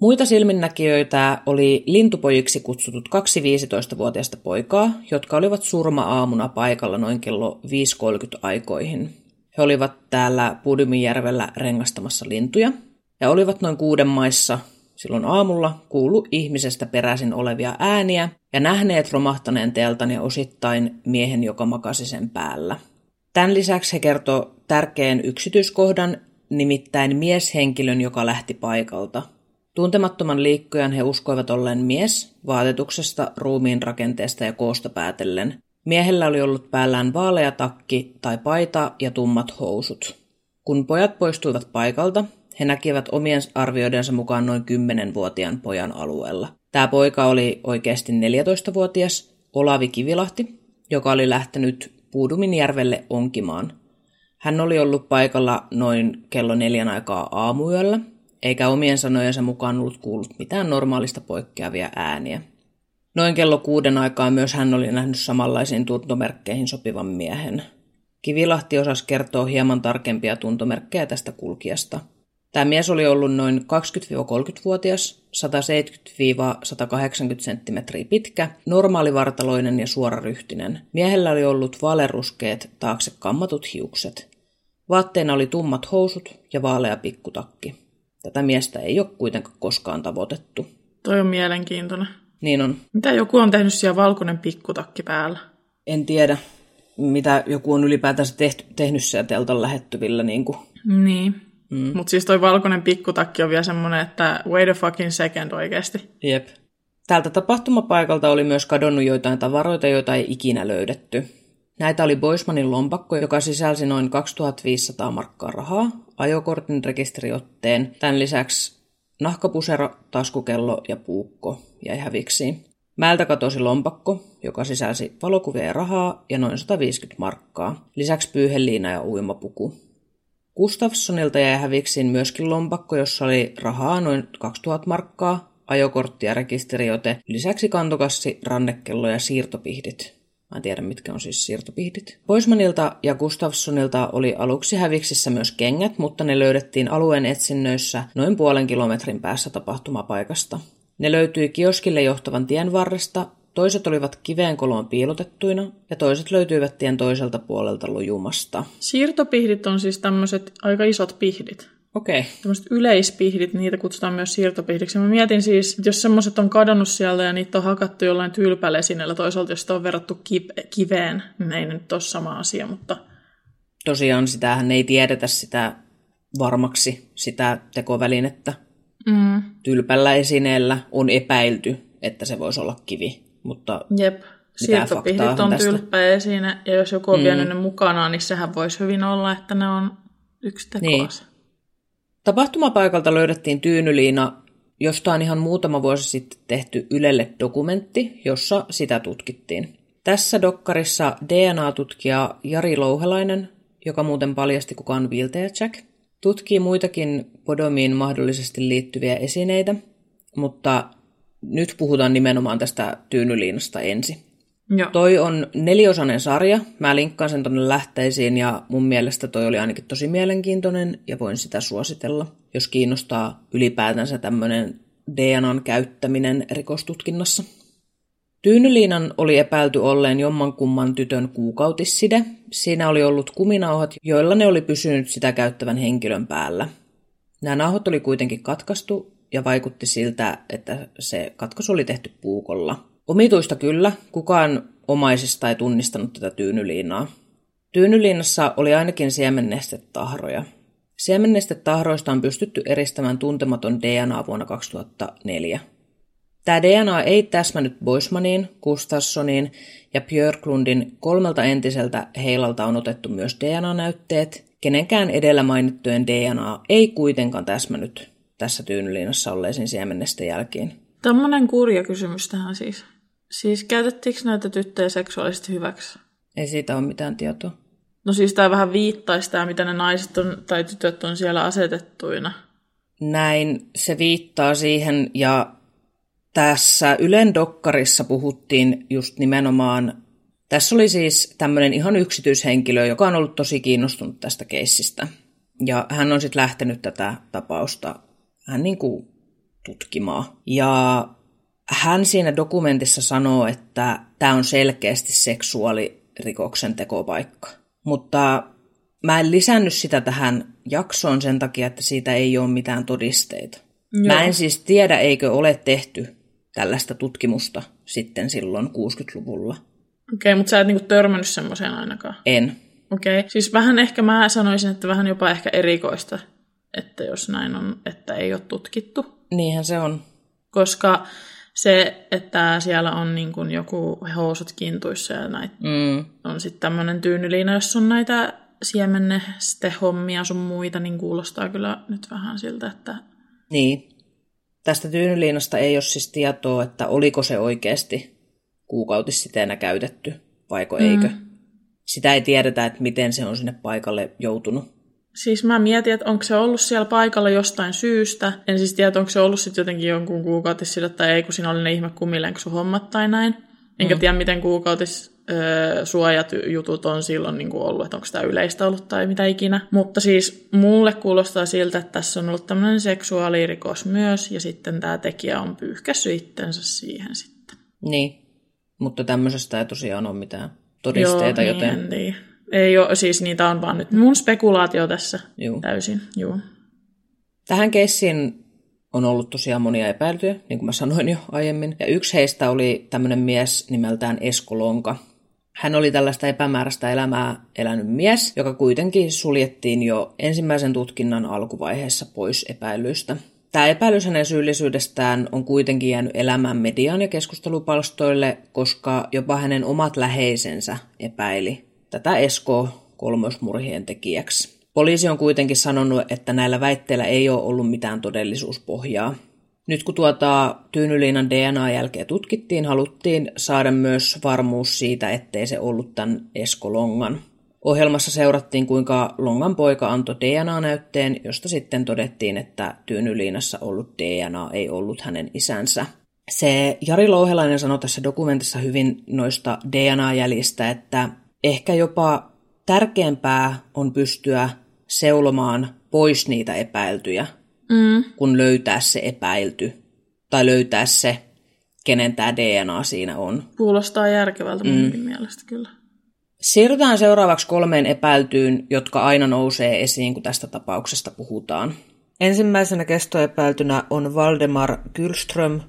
Muita silminnäkijöitä oli lintupojiksi kutsutut kaksi 15-vuotiaista poikaa, jotka olivat surma-aamuna paikalla noin kello 5.30 aikoihin. He olivat täällä Pudymijärvellä rengastamassa lintuja ja olivat noin kuuden maissa silloin aamulla kuulu ihmisestä peräisin olevia ääniä ja nähneet romahtaneen teltan ja osittain miehen, joka makasi sen päällä. Tämän lisäksi he kertoo tärkeän yksityiskohdan, nimittäin mieshenkilön, joka lähti paikalta. Tuntemattoman liikkujan he uskoivat olleen mies, vaatetuksesta, ruumiin rakenteesta ja koosta päätellen. Miehellä oli ollut päällään vaalea takki tai paita ja tummat housut. Kun pojat poistuivat paikalta, he näkivät omien arvioidensa mukaan noin 10-vuotiaan pojan alueella. Tämä poika oli oikeasti 14-vuotias, Olavi Kivilahti, joka oli lähtenyt Puuduminjärvelle onkimaan. Hän oli ollut paikalla noin kello neljän aikaa aamuyöllä, eikä omien sanojensa mukaan ollut kuullut mitään normaalista poikkeavia ääniä. Noin kello kuuden aikaa myös hän oli nähnyt samanlaisiin tuntomerkkeihin sopivan miehen. Kivilahti osasi kertoa hieman tarkempia tuntomerkkejä tästä kulkijasta. Tämä mies oli ollut noin 20-30-vuotias, 170-180 cm pitkä, normaalivartaloinen ja suoraryhtinen. Miehellä oli ollut valeruskeet taakse kammatut hiukset. Vaatteena oli tummat housut ja vaalea pikkutakki. Tätä miestä ei ole kuitenkaan koskaan tavoitettu. Toi on mielenkiintoinen. Niin on. Mitä joku on tehnyt siellä valkoinen pikkutakki päällä? En tiedä, mitä joku on ylipäätänsä tehty, tehnyt siellä teltan lähettyvillä. Niin, kuin. niin. Mm. Mutta siis toi valkoinen pikkutakki on vielä semmoinen, että wait a fucking second oikeasti. Jep. Tältä tapahtumapaikalta oli myös kadonnut joitain tavaroita, joita ei ikinä löydetty. Näitä oli Boismanin lompakko, joka sisälsi noin 2500 markkaa rahaa, ajokortin rekisteriotteen, tämän lisäksi nahkapusero, taskukello ja puukko jäi häviksi. Määltä katosi lompakko, joka sisälsi valokuvia ja rahaa ja noin 150 markkaa, lisäksi pyyheliina ja uimapuku. Gustafssonilta jäi häviksiin myöskin lompakko, jossa oli rahaa noin 2000 markkaa, ajokortti ja rekisteriote, lisäksi kantokassi, rannekello ja siirtopihdit. Mä en tiedä, mitkä on siis siirtopihdit. Poismanilta ja Gustafssonilta oli aluksi häviksissä myös kengät, mutta ne löydettiin alueen etsinnöissä noin puolen kilometrin päässä tapahtumapaikasta. Ne löytyi kioskille johtavan tien varresta, toiset olivat kiveenkoloon piilotettuina ja toiset löytyivät tien toiselta puolelta lujumasta. Siirtopihdit on siis tämmöiset aika isot pihdit. Okei. Okay. Tämmöiset yleispihdit, niitä kutsutaan myös siirtopihdiksi. Mä mietin siis, että jos semmoiset on kadonnut sieltä ja niitä on hakattu jollain tylpälesinellä, toisaalta jos sitä on verrattu kiveen, niin ei nyt ole sama asia, mutta... Tosiaan sitähän ei tiedetä sitä varmaksi, sitä tekovälinettä. Mm. Tylpällä esineellä on epäilty, että se voisi olla kivi, mutta Jep. Siirtopihdit on tylppä esine, ja jos joku on mm. vienyt ne mukanaan, niin sehän voisi hyvin olla, että ne on yksi tekoase. Niin. Tapahtumapaikalta löydettiin tyynyliina, josta on ihan muutama vuosi sitten tehty Ylelle dokumentti, jossa sitä tutkittiin. Tässä dokkarissa DNA-tutkija Jari Louhelainen, joka muuten paljasti kuka on Jack, tutkii muitakin podomiin mahdollisesti liittyviä esineitä, mutta nyt puhutaan nimenomaan tästä tyynyliinasta ensin. Joo. Toi on neliosainen sarja. Mä linkkaan sen tonne lähteisiin ja mun mielestä toi oli ainakin tosi mielenkiintoinen ja voin sitä suositella, jos kiinnostaa ylipäätänsä tämmöinen DNAn käyttäminen rikostutkinnassa. Tyynyliinan oli epäilty olleen jommankumman tytön kuukautisside. Siinä oli ollut kuminauhat, joilla ne oli pysynyt sitä käyttävän henkilön päällä. Nämä nauhat oli kuitenkin katkaistu ja vaikutti siltä, että se katkos oli tehty puukolla. Omituista kyllä, kukaan omaisista ei tunnistanut tätä tyynyliinaa. Tyynyliinassa oli ainakin siemennestetahroja. Siemennestetahroista on pystytty eristämään tuntematon DNA vuonna 2004. Tämä DNA ei täsmännyt Boismaniin, Gustafssoniin ja Björklundin kolmelta entiseltä heilalta on otettu myös DNA-näytteet. Kenenkään edellä mainittujen DNA ei kuitenkaan täsmännyt tässä tyynyliinassa olleisiin siemennesten jälkiin. Tämmöinen kurja kysymys tähän siis. Siis käytettiinkö näitä tyttöjä seksuaalisesti hyväksi? Ei siitä ole mitään tietoa. No siis tämä vähän viittaisi tämä, mitä ne naiset on, tai tytöt on siellä asetettuina. Näin se viittaa siihen, ja tässä Ylen dokkarissa puhuttiin just nimenomaan, tässä oli siis tämmöinen ihan yksityishenkilö, joka on ollut tosi kiinnostunut tästä keissistä. Ja hän on sitten lähtenyt tätä tapausta hän niin kuin tutkimaan. Ja hän siinä dokumentissa sanoo, että tämä on selkeästi seksuaalirikoksen tekopaikka. Mutta mä en lisännyt sitä tähän jaksoon sen takia, että siitä ei ole mitään todisteita. Joo. Mä en siis tiedä, eikö ole tehty tällaista tutkimusta sitten silloin 60-luvulla. Okei, okay, mutta sä et niinku törmännyt semmoiseen ainakaan? En. Okei, okay. siis vähän ehkä mä sanoisin, että vähän jopa ehkä erikoista että jos näin on, että ei ole tutkittu. Niinhän se on. Koska se, että siellä on niin kuin joku housut kintuissa ja näitä, Mm. on sitten tämmöinen tyynyliina, jos on näitä siemennehommia sun muita, niin kuulostaa kyllä nyt vähän siltä, että Niin. Tästä tyynyliinasta ei ole siis tietoa, että oliko se oikeasti kuukautissiteenä käytetty, vaiko eikö. Sitä ei tiedetä, että miten se on sinne paikalle joutunut. Siis mä mietin, että onko se ollut siellä paikalla jostain syystä. En siis tiedä, onko se ollut sitten jotenkin jonkun kuukautissida tai ei, kun siinä oli ne ihme hommat tai näin. Enkä mm. tiedä, miten kuukautis suojat jutut on silloin niin kuin ollut, että onko tämä yleistä ollut tai mitä ikinä. Mutta siis mulle kuulostaa siltä, että tässä on ollut tämmöinen seksuaalirikos myös, ja sitten tämä tekijä on pyyhkässyt itsensä siihen sitten. Niin. Mutta tämmöisestä ei tosiaan ole mitään todisteita, Joo, joten... Niin, en tiedä. Ei ole, siis niitä on vaan nyt mun spekulaatio tässä Juu. täysin. Joo. Tähän keissiin on ollut tosiaan monia epäiltyjä, niin kuin mä sanoin jo aiemmin. Ja yksi heistä oli tämmöinen mies nimeltään Esko Lonka. Hän oli tällaista epämääräistä elämää elänyt mies, joka kuitenkin suljettiin jo ensimmäisen tutkinnan alkuvaiheessa pois epäilyistä. Tämä epäilys hänen syyllisyydestään on kuitenkin jäänyt elämään median ja keskustelupalstoille, koska jopa hänen omat läheisensä epäili tätä Esko kolmosmurhien tekijäksi. Poliisi on kuitenkin sanonut, että näillä väitteillä ei ole ollut mitään todellisuuspohjaa. Nyt kun tuota Tyynyliinan DNA-jälkeä tutkittiin, haluttiin saada myös varmuus siitä, ettei se ollut tämän Esko Longan. Ohjelmassa seurattiin, kuinka Longan poika antoi DNA-näytteen, josta sitten todettiin, että Tyynyliinassa ollut DNA ei ollut hänen isänsä. Se Jari Louhelainen sanoi tässä dokumentissa hyvin noista DNA-jäljistä, että ehkä jopa tärkeämpää on pystyä seulomaan pois niitä epäiltyjä, Mm. kun löytää se epäilty. Tai löytää se, kenen tämä DNA siinä on. Kuulostaa järkevältä munkin mielestä kyllä. Siirrytään seuraavaksi kolmeen epäiltyyn, jotka aina nousee esiin, kun tästä tapauksesta puhutaan. Ensimmäisenä kestoepäiltynä on Valdemar Gylström,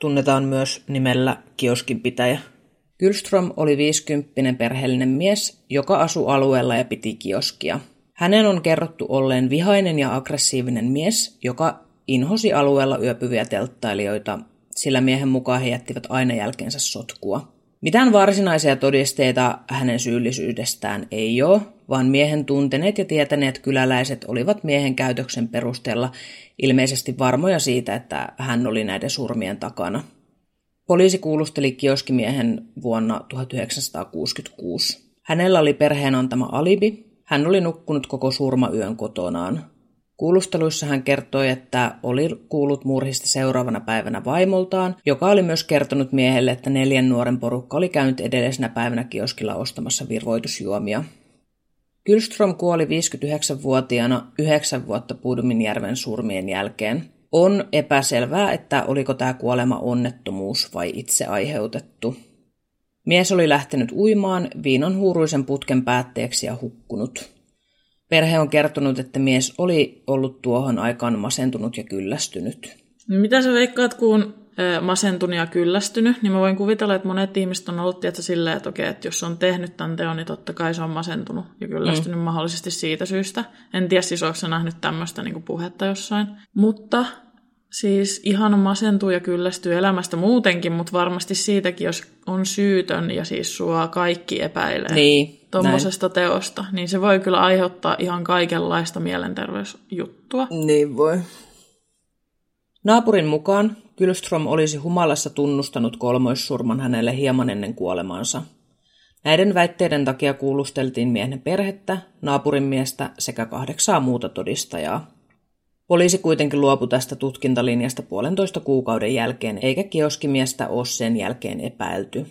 tunnetaan myös nimellä kioskinpitäjä. Gylström oli 50 perheellinen mies, joka asui alueella ja piti kioskia. Hänen on kerrottu olleen vihainen ja aggressiivinen mies, joka inhosi alueella yöpyviä telttailijoita, sillä miehen mukaan he jättivät aina jälkeensä sotkua. Mitään varsinaisia todisteita hänen syyllisyydestään ei ole, vaan miehen tunteneet ja tietäneet kyläläiset olivat miehen käytöksen perusteella ilmeisesti varmoja siitä, että hän oli näiden surmien takana. Poliisi kuulusteli kioskimiehen vuonna 1966. Hänellä oli perheen antama alibi. Hän oli nukkunut koko surmayön kotonaan. Kuulusteluissa hän kertoi, että oli kuullut murhista seuraavana päivänä vaimoltaan, joka oli myös kertonut miehelle, että neljän nuoren porukka oli käynyt edellisenä päivänä kioskilla ostamassa virvoitusjuomia. Gylström kuoli 59-vuotiaana yhdeksän vuotta Puduminjärven surmien jälkeen. On epäselvää, että oliko tämä kuolema onnettomuus vai itse aiheutettu. Mies oli lähtenyt uimaan viinan huuruisen putken päätteeksi ja hukkunut. Perhe on kertonut, että mies oli ollut tuohon aikaan masentunut ja kyllästynyt. Mitä sä veikkaat, kun masentunut ja kyllästynyt, niin mä voin kuvitella, että monet ihmiset on ollut tietysti silleen, että okei, että jos on tehnyt tämän teon, niin totta kai se on masentunut ja kyllästynyt mm. mahdollisesti siitä syystä. En tiedä siis, onko nähnyt tämmöistä niin puhetta jossain. Mutta siis ihan masentuu ja kyllästyy elämästä muutenkin, mutta varmasti siitäkin, jos on syytön ja siis sua kaikki epäilee Niin, tuommoisesta teosta, niin se voi kyllä aiheuttaa ihan kaikenlaista mielenterveysjuttua. Niin voi. Naapurin mukaan Gylström olisi humalassa tunnustanut kolmoissurman hänelle hieman ennen kuolemaansa. Näiden väitteiden takia kuulusteltiin miehen perhettä, naapurin miestä sekä kahdeksaa muuta todistajaa. Poliisi kuitenkin luopui tästä tutkintalinjasta puolentoista kuukauden jälkeen, eikä kioskimiestä ole sen jälkeen epäilty.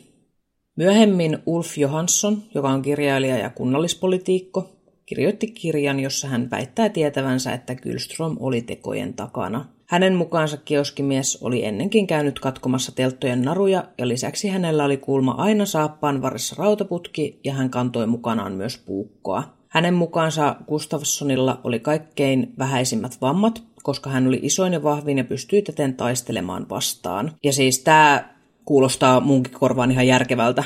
Myöhemmin Ulf Johansson, joka on kirjailija ja kunnallispolitiikko, kirjoitti kirjan, jossa hän väittää tietävänsä, että Gylström oli tekojen takana. Hänen mukaansa kioskimies oli ennenkin käynyt katkomassa telttojen naruja ja lisäksi hänellä oli kulma aina saappaan varressa rautaputki ja hän kantoi mukanaan myös puukkoa. Hänen mukaansa Gustafssonilla oli kaikkein vähäisimmät vammat, koska hän oli isoin ja vahvin ja pystyi täten taistelemaan vastaan. Ja siis tämä kuulostaa munkin korvaan ihan järkevältä,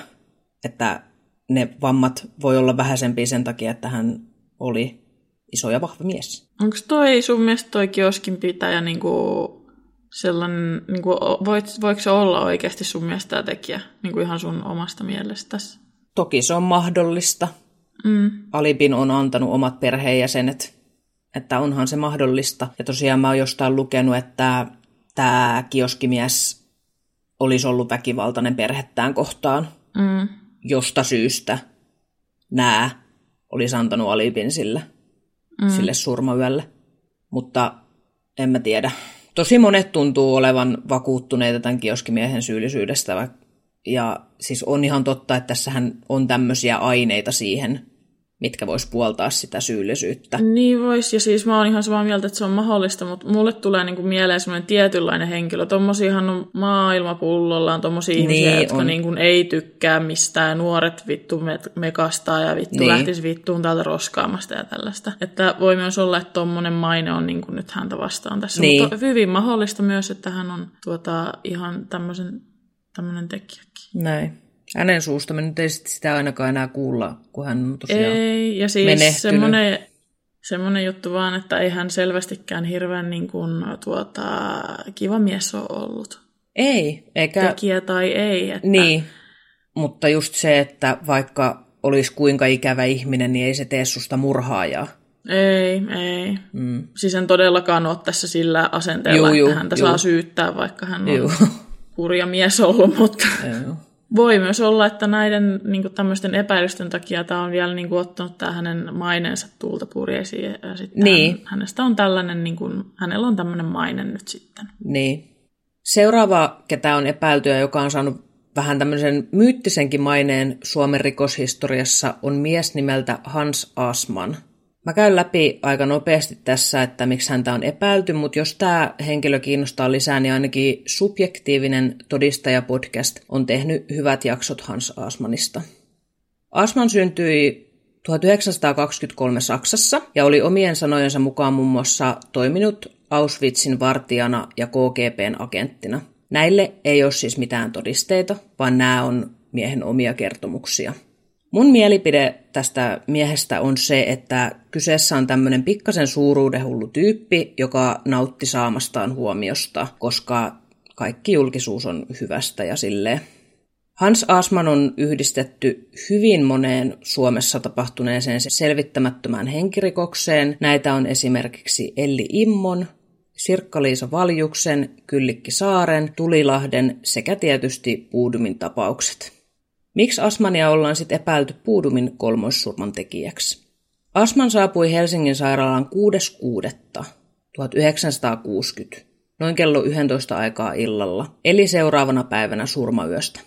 että ne vammat voi olla vähäisempiä sen takia, että hän oli iso ja vahva mies. Onko toi sun mielestä toi kioskin pitäjä niinku sellainen, niinku, voit, voiko se olla oikeasti sun mielestä tämä tekijä niinku ihan sun omasta mielestäsi? Toki se on mahdollista. Mm. Alibin on antanut omat perheenjäsenet, että onhan se mahdollista. Ja tosiaan mä oon jostain lukenut, että tämä kioskimies olisi ollut väkivaltainen perhettään kohtaan, Mm. josta syystä nämä olisi antanut alibin sille, mm. sille surmayölle. Mutta en mä tiedä. Tosi monet tuntuu olevan vakuuttuneita tämän kioskimiehen syyllisyydestä. Ja siis on ihan totta, että tässähän on tämmöisiä aineita siihen, mitkä vois puoltaa sitä syyllisyyttä. Niin vois, ja siis mä oon ihan samaa mieltä, että se on mahdollista, mutta mulle tulee niinku mieleen semmoinen tietynlainen henkilö. Tommosiahan on maailmapullollaan tommosia Niin ihmisiä, jotka on. niinku ei tykkää mistään. Nuoret vittu me- mekastaa ja vittu Niin. niin. lähtis vittuun täältä roskaamasta ja tällaista. Että voi myös olla, että tommonen maine on niinku nyt häntä vastaan tässä. Niin. Mutta hyvin mahdollista myös, että hän on tuota, ihan tämmöisen tämmöinen tekijäkin. Näin. Hänen suusta me nyt ei sit sitä ainakaan enää kuulla, kun hän on tosiaan... Ei, ja siis menehtynyt. semmoinen, semmoinen juttu vaan, että ei hän selvästikään hirveän niin kuin, tuota, kiva mies ole ollut. Ei, eikä... Tekijä tai ei. Että, Niin, mutta just se, että vaikka olisi kuinka ikävä ihminen, niin ei se tee susta murhaajaa. Ei, ei. Mm. Siis en todellakaan ole tässä sillä asenteella, Juu, juu, että häntä juu. saa syyttää, vaikka hän on Joo. hurja mies ollut, mutta Joo. Voi myös olla, että näiden niin tämmöisten epäilysten takia tämä on vielä niin kuin, ottanut tämä hänen maineensa tuulta purjeisiin ja sitten Niin. hän, hänestä on tällainen, niin kuin, hänellä on tämmöinen maine nyt sitten. Niin. Seuraava, ketä on epäiltyä, joka on saanut vähän tämmöisen myyttisenkin maineen Suomen rikoshistoriassa, on mies nimeltä Hans Asman. Mä käyn läpi aika nopeasti tässä, että miksi häntä on epäilty, mutta jos tämä henkilö kiinnostaa lisää, niin ainakin subjektiivinen todistajapodcast on tehnyt hyvät jaksot Hans Asmanista. Asman syntyi 1923 Saksassa ja oli omien sanojensa mukaan muun muassa toiminut Auschwitzin vartijana ja KGBn agenttina. Näille ei ole siis mitään todisteita, vaan nämä on miehen omia kertomuksia. Mun mielipide tästä miehestä on se, että kyseessä on tämmöinen pikkasen suuruudenhullu tyyppi, joka nautti saamastaan huomiosta, koska kaikki julkisuus on hyvästä ja silleen. Hans Asman on yhdistetty hyvin moneen Suomessa tapahtuneeseen selvittämättömään henkirikokseen. Näitä on esimerkiksi Elli Immon, Sirkka-Liisa Valjuksen, Kyllikki Saaren, Tulilahden sekä tietysti Puudumin tapaukset. Miksi Asmania ollaan sitten epäilty Puudumin kolmoissurman tekijäksi? Asman saapui Helsingin sairaalaan 6.6.1960, noin kello 11 aikaa illalla, eli seuraavana päivänä surmayöstä.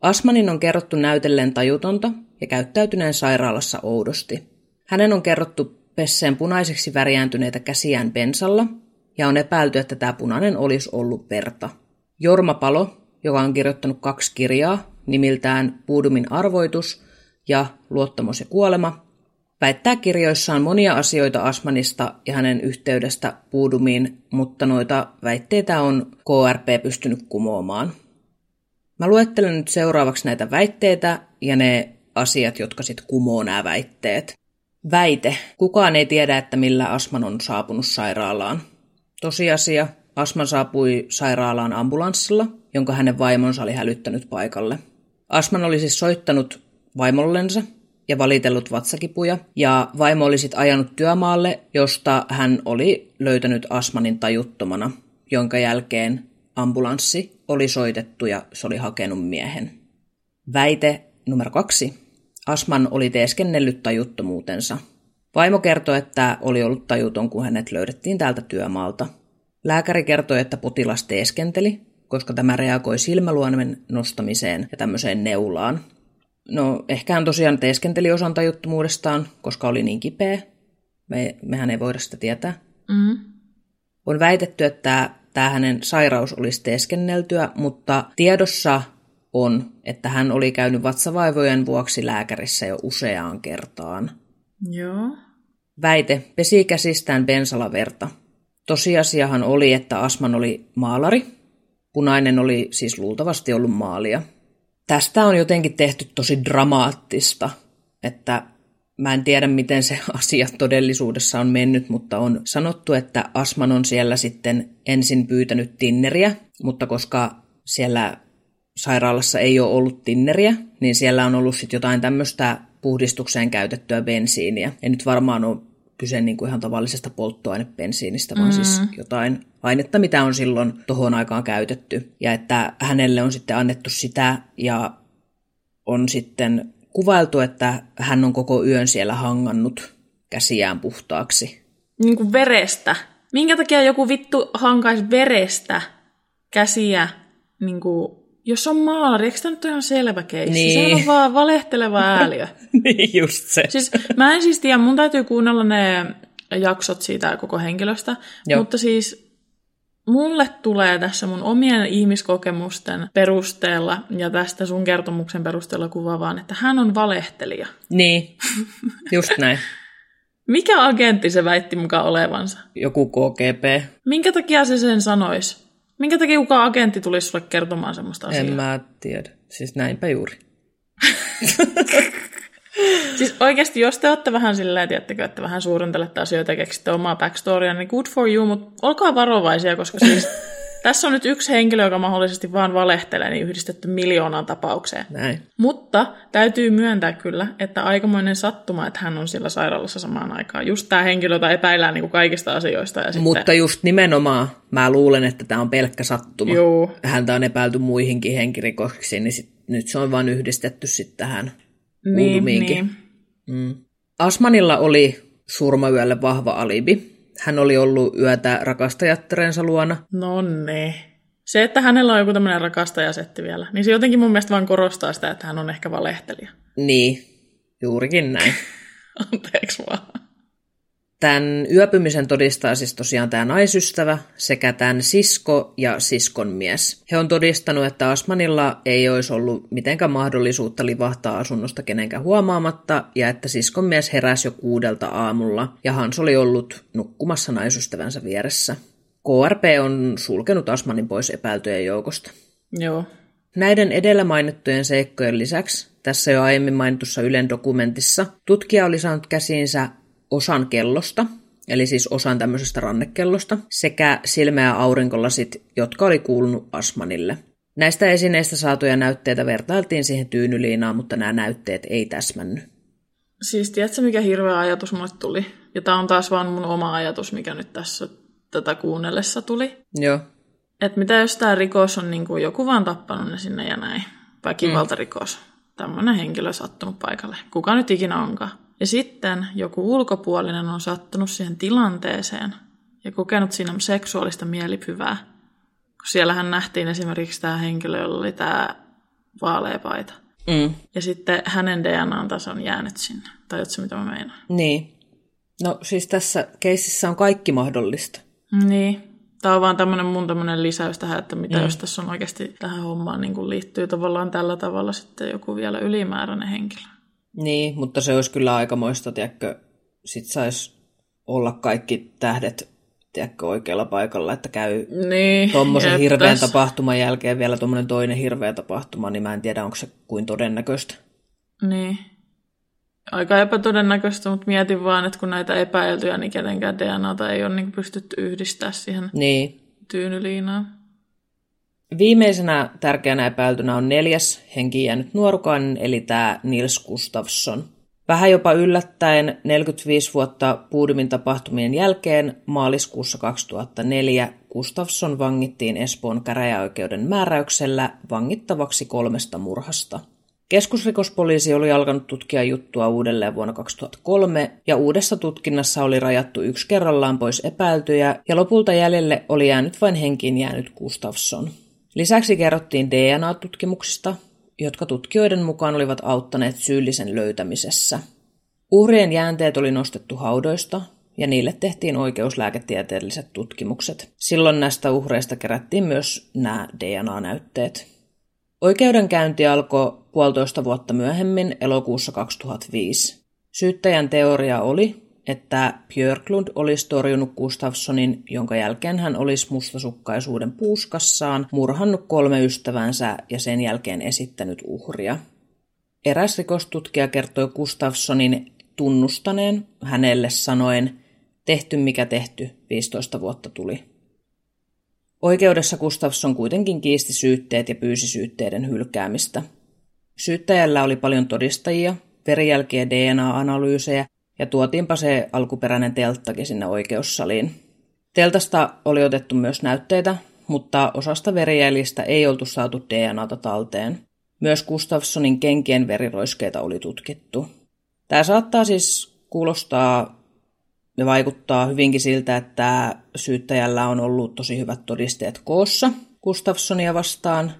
Asmanin on kerrottu näytelleen tajutonta ja käyttäytyneen sairaalassa oudosti. Hänen on kerrottu pesseen punaiseksi värjääntyneitä käsiään bensalla ja on epäilty, että tämä punainen olisi ollut verta. Jorma Palo, joka on kirjoittanut kaksi kirjaa nimiltään Puudumin arvoitus ja Luottamus ja kuolema, väittää kirjoissaan monia asioita Asmanista ja hänen yhteydestä Puudumiin, mutta noita väitteitä on KRP pystynyt kumoamaan. Mä luettelen nyt seuraavaksi näitä väitteitä ja ne asiat, jotka sitten kumoo nämä väitteet. Väite. Kukaan ei tiedä, että millä Asman on saapunut sairaalaan. Tosiasia. Asman saapui sairaalaan ambulanssilla, jonka hänen vaimonsa oli hälyttänyt paikalle. Asman oli siis soittanut vaimollensa ja valitellut vatsakipuja, ja vaimo oli sitten ajanut työmaalle, josta hän oli löytänyt Asmanin tajuttomana, jonka jälkeen ambulanssi oli soitettu ja se oli hakenut miehen. Väite numero kaksi. Asman oli teeskennellyt tajuttomuutensa. Vaimo kertoi, että oli ollut tajuton, kun hänet löydettiin täältä työmaalta. Lääkäri kertoi, että potilas teeskenteli, koska tämä reagoi silmäluomen nostamiseen ja tämmöiseen neulaan. No, ehkä hän tosiaan teeskenteli osan tajuttomuudestaan, koska oli niin kipeä. Me, mehän ei voida sitä tietää. Mm. On väitetty, että tämä hänen sairaus olisi teeskenneltyä, mutta tiedossa on, että hän oli käynyt vatsavaivojen vuoksi lääkärissä jo useaan kertaan. Joo. Väite pesi käsistään bensalaverta. Tosiasiahan oli, että Asman oli maalari. Punainen oli siis luultavasti ollut maalia. Tästä on jotenkin tehty tosi dramaattista, että Mä en tiedä, miten se asia todellisuudessa on mennyt, mutta on sanottu, että Asman on siellä sitten ensin pyytänyt tinneriä, mutta koska siellä sairaalassa ei ole ollut tinneriä, niin siellä on ollut sitten jotain tämmöistä puhdistukseen käytettyä bensiiniä. Ei nyt varmaan ole kyse niin kuin ihan tavallisesta polttoainebensiinistä, vaan siis mm. siis jotain ainetta, mitä on silloin tohon aikaan käytetty. Ja että hänelle on sitten annettu sitä ja on sitten kuvailtu, että hän on koko yön siellä hangannut käsiään puhtaaksi. Niin kuin verestä. Minkä takia joku vittu hankaisi verestä käsiä niin kuin jos on maalari, eikö tämä nyt ole ihan selvä keissi? Niin. Se on vaan valehteleva ääliö. niin, just se. Siis, mä en siis tiedä, mun täytyy kuunnella ne jaksot siitä koko henkilöstä, Joo. mutta siis mulle tulee tässä mun omien ihmiskokemusten perusteella ja tästä sun kertomuksen perusteella kuva vaan, että hän on valehtelija. Niin, just näin. Mikä agentti se väitti mukaan olevansa? Joku KGP. Minkä takia se sen sanoisi? Minkä takia kukaan agentti tulisi sulle kertomaan semmoista asiaa? En mä tiedä. Siis näinpä juuri. siis oikeasti, jos te olette vähän silleen, tiedättekö, että vähän suurentelette asioita ja keksitte omaa backstorya, niin good for you, mutta olkaa varovaisia, koska siis Tässä on nyt yksi henkilö, joka mahdollisesti vaan valehtelee, niin yhdistetty miljoonaan tapaukseen. Näin. Mutta täytyy myöntää kyllä, että aikamoinen sattuma, että hän on siellä sairaalassa samaan aikaan. Just tämä henkilö, jota epäillään niin kuin kaikista asioista. Ja Mutta sitten... just nimenomaan, mä luulen, että tämä on pelkkä sattuma. Joo. Häntä on epäilty muihinkin henkirikoksiin, niin sit, nyt se on vain yhdistetty sitten tähän niin, niin. Mm. Asmanilla oli surmayölle vahva alibi, hän oli ollut yötä rakastajattarensa luona. No ne. Se, että hänellä on joku tämmöinen rakastajasetti vielä, niin se jotenkin mun mielestä vaan korostaa sitä, että hän on ehkä valehtelija. Niin, juurikin näin. Anteeksi vaan. Tämän yöpymisen todistaa siis tosiaan tämä naisystävä sekä tämän sisko ja siskon mies. He on todistanut, että Asmanilla ei olisi ollut mitenkään mahdollisuutta livahtaa asunnosta kenenkään huomaamatta ja että siskon mies heräsi jo kuudelta aamulla ja Hans oli ollut nukkumassa naisystävänsä vieressä. KRP on sulkenut Asmanin pois epäiltyjen joukosta. Joo. Näiden edellä mainittujen seikkojen lisäksi tässä jo aiemmin mainitussa Ylen dokumentissa tutkija oli saanut käsiinsä osan kellosta, eli siis osan tämmöisestä rannekellosta, sekä silmä- ja aurinkolasit, jotka oli kuulunut Asmanille. Näistä esineistä saatuja näytteitä vertailtiin siihen tyynyliinaan, mutta nämä näytteet ei täsmänny. Siis tiedätkö, mikä hirveä ajatus mulle tuli? Ja tämä on taas vaan mun oma ajatus, mikä nyt tässä tätä kuunnellessa tuli. Joo. Että mitä jos tämä rikos on niin kuin joku vaan tappanut ne sinne ja näin. Väkivaltarikos. Mm. Tämmöinen henkilö sattunut paikalle. Kuka nyt ikinä onkaan. Ja sitten joku ulkopuolinen on sattunut siihen tilanteeseen ja kokenut siinä seksuaalista mielipyvää. Kun siellähän nähtiin esimerkiksi tämä henkilö, jolla oli tämä vaaleapaita. Mm. Ja sitten hänen DNAn taso on jäänyt sinne. Tajutko mitä mä meinaan? Niin. No siis tässä keisissä on kaikki mahdollista. Niin. Tämä on vaan tämmöinen mun tämmöinen lisäys tähän, että mitä mm. jos tässä on oikeasti tähän hommaan niin kuin liittyy tavallaan tällä tavalla sitten joku vielä ylimääräinen henkilö. Niin, mutta se olisi kyllä aikamoista, tiedätkö, sit saisi olla kaikki tähdet tiedätkö, oikealla paikalla, että käy niin, tuommoisen hirveän tapahtuman jälkeen vielä tuommoinen toinen hirveä tapahtuma, niin mä en tiedä, onko se kuin todennäköistä. Niin. Aika epätodennäköistä, mutta mietin vaan, että kun näitä epäiltyjä, niin kenenkään DNAta ei ole niin pystytty yhdistää siihen niin. tyynyliinaan. Viimeisenä tärkeänä epäiltynä on neljäs henki jäänyt nuorukainen, eli tämä Nils Gustafsson. Vähän jopa yllättäen 45 vuotta Puudumin tapahtumien jälkeen maaliskuussa 2004 Gustafsson vangittiin Espoon käräjäoikeuden määräyksellä vangittavaksi kolmesta murhasta. Keskusrikospoliisi oli alkanut tutkia juttua uudelleen vuonna 2003 ja uudessa tutkinnassa oli rajattu yksi kerrallaan pois epäiltyjä ja lopulta jäljelle oli jäänyt vain henkiin jäänyt Gustafsson. Lisäksi kerrottiin DNA-tutkimuksista, jotka tutkijoiden mukaan olivat auttaneet syyllisen löytämisessä. Uhrien jäänteet oli nostettu haudoista ja niille tehtiin oikeuslääketieteelliset tutkimukset. Silloin näistä uhreista kerättiin myös nämä DNA-näytteet. Oikeudenkäynti alkoi puolitoista vuotta myöhemmin elokuussa 2005. Syyttäjän teoria oli, että Björklund olisi torjunut Gustafssonin, jonka jälkeen hän olisi mustasukkaisuuden puuskassaan murhannut kolme ystävänsä ja sen jälkeen esittänyt uhria. Eräs rikostutkija kertoi Gustafssonin tunnustaneen hänelle sanoen, tehty mikä tehty, 15 vuotta tuli. Oikeudessa Gustafsson kuitenkin kiisti syytteet ja pyysi syytteiden hylkäämistä. Syyttäjällä oli paljon todistajia, verijälkiä DNA-analyysejä ja tuotiinpa se alkuperäinen telttakin sinne oikeussaliin. Teltasta oli otettu myös näytteitä, mutta osasta verijäljistä ei oltu saatu DNAta talteen. Myös Gustafssonin kenkien veriroiskeita oli tutkittu. Tämä saattaa siis kuulostaa ja vaikuttaa hyvinkin siltä, että syyttäjällä on ollut tosi hyvät todisteet koossa Gustafssonia vastaan,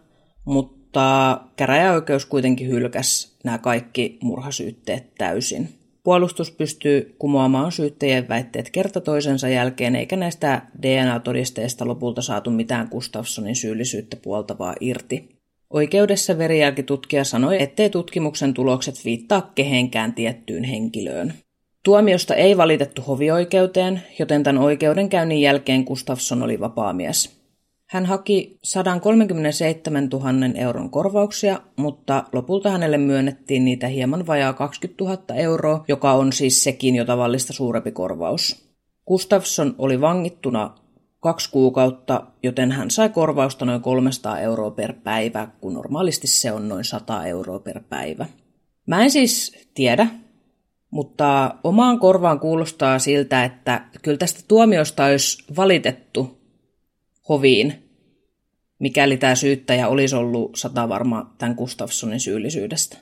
mutta käräjäoikeus kuitenkin hylkäsi nämä kaikki murhasyytteet täysin. Puolustus pystyy kumoamaan syyttäjien väitteet kerta toisensa jälkeen, eikä näistä DNA-todisteista lopulta saatu mitään Gustafssonin syyllisyyttä puoltavaa irti. Oikeudessa verijälkitutkija sanoi, ettei tutkimuksen tulokset viittaa kehenkään tiettyyn henkilöön. Tuomiosta ei valitettu hovioikeuteen, joten tämän oikeudenkäynnin jälkeen Gustafsson oli vapaamies. Hän haki 137 000 euron korvauksia, mutta lopulta hänelle myönnettiin niitä hieman vajaa 20 000 euroa, joka on siis sekin jo tavallista suurempi korvaus. Gustafsson oli vangittuna kaksi kuukautta, joten hän sai korvausta noin 300 euroa per päivä, kun normaalisti se on noin 100 euroa per päivä. Mä en siis tiedä, mutta omaan korvaan kuulostaa siltä, että kyllä tästä tuomiosta olisi valitettu hoviin, mikäli tämä syyttäjä olisi ollut sata varma tämän Gustafssonin syyllisyydestä.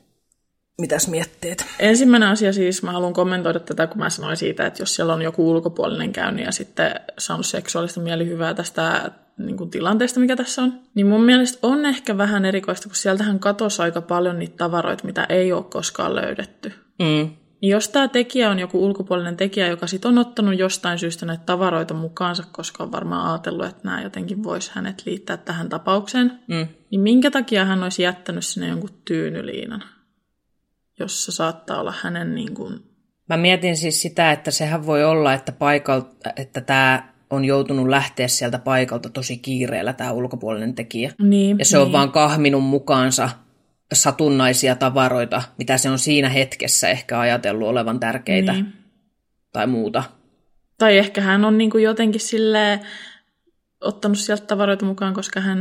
Mitäs mietteet? Ensimmäinen asia siis, mä haluan kommentoida tätä, kun mä sanoin siitä, että jos siellä on joku ulkopuolinen käynyt ja sitten saanut seksuaalista mielihyvää tästä niin kuin tilanteesta, mikä tässä on, niin mun mielestä on ehkä vähän erikoista, kun sieltähän katosi aika paljon niitä tavaroita, mitä ei ole koskaan löydetty. Mm. Niin jos tämä tekijä on joku ulkopuolinen tekijä, joka sitten on ottanut jostain syystä näitä tavaroita mukaansa, koska on varmaan ajatellut, että nämä jotenkin voisi hänet liittää tähän tapaukseen, Mm. niin minkä takia hän olisi jättänyt sinne jonkun tyynyliinan, jossa saattaa olla hänen niin kuin... Mä mietin siis sitä, että sehän voi olla, että, paikalta, että tämä on joutunut lähteä sieltä paikalta tosi kiireellä, tämä ulkopuolinen tekijä. Niin, Ja se on niin. vaan kahminut mukaansa satunnaisia tavaroita, mitä se on siinä hetkessä ehkä ajatellut olevan tärkeitä Niin. tai muuta. Tai ehkä hän on niin kuin jotenkin silleen ottanut sieltä tavaroita mukaan, koska hän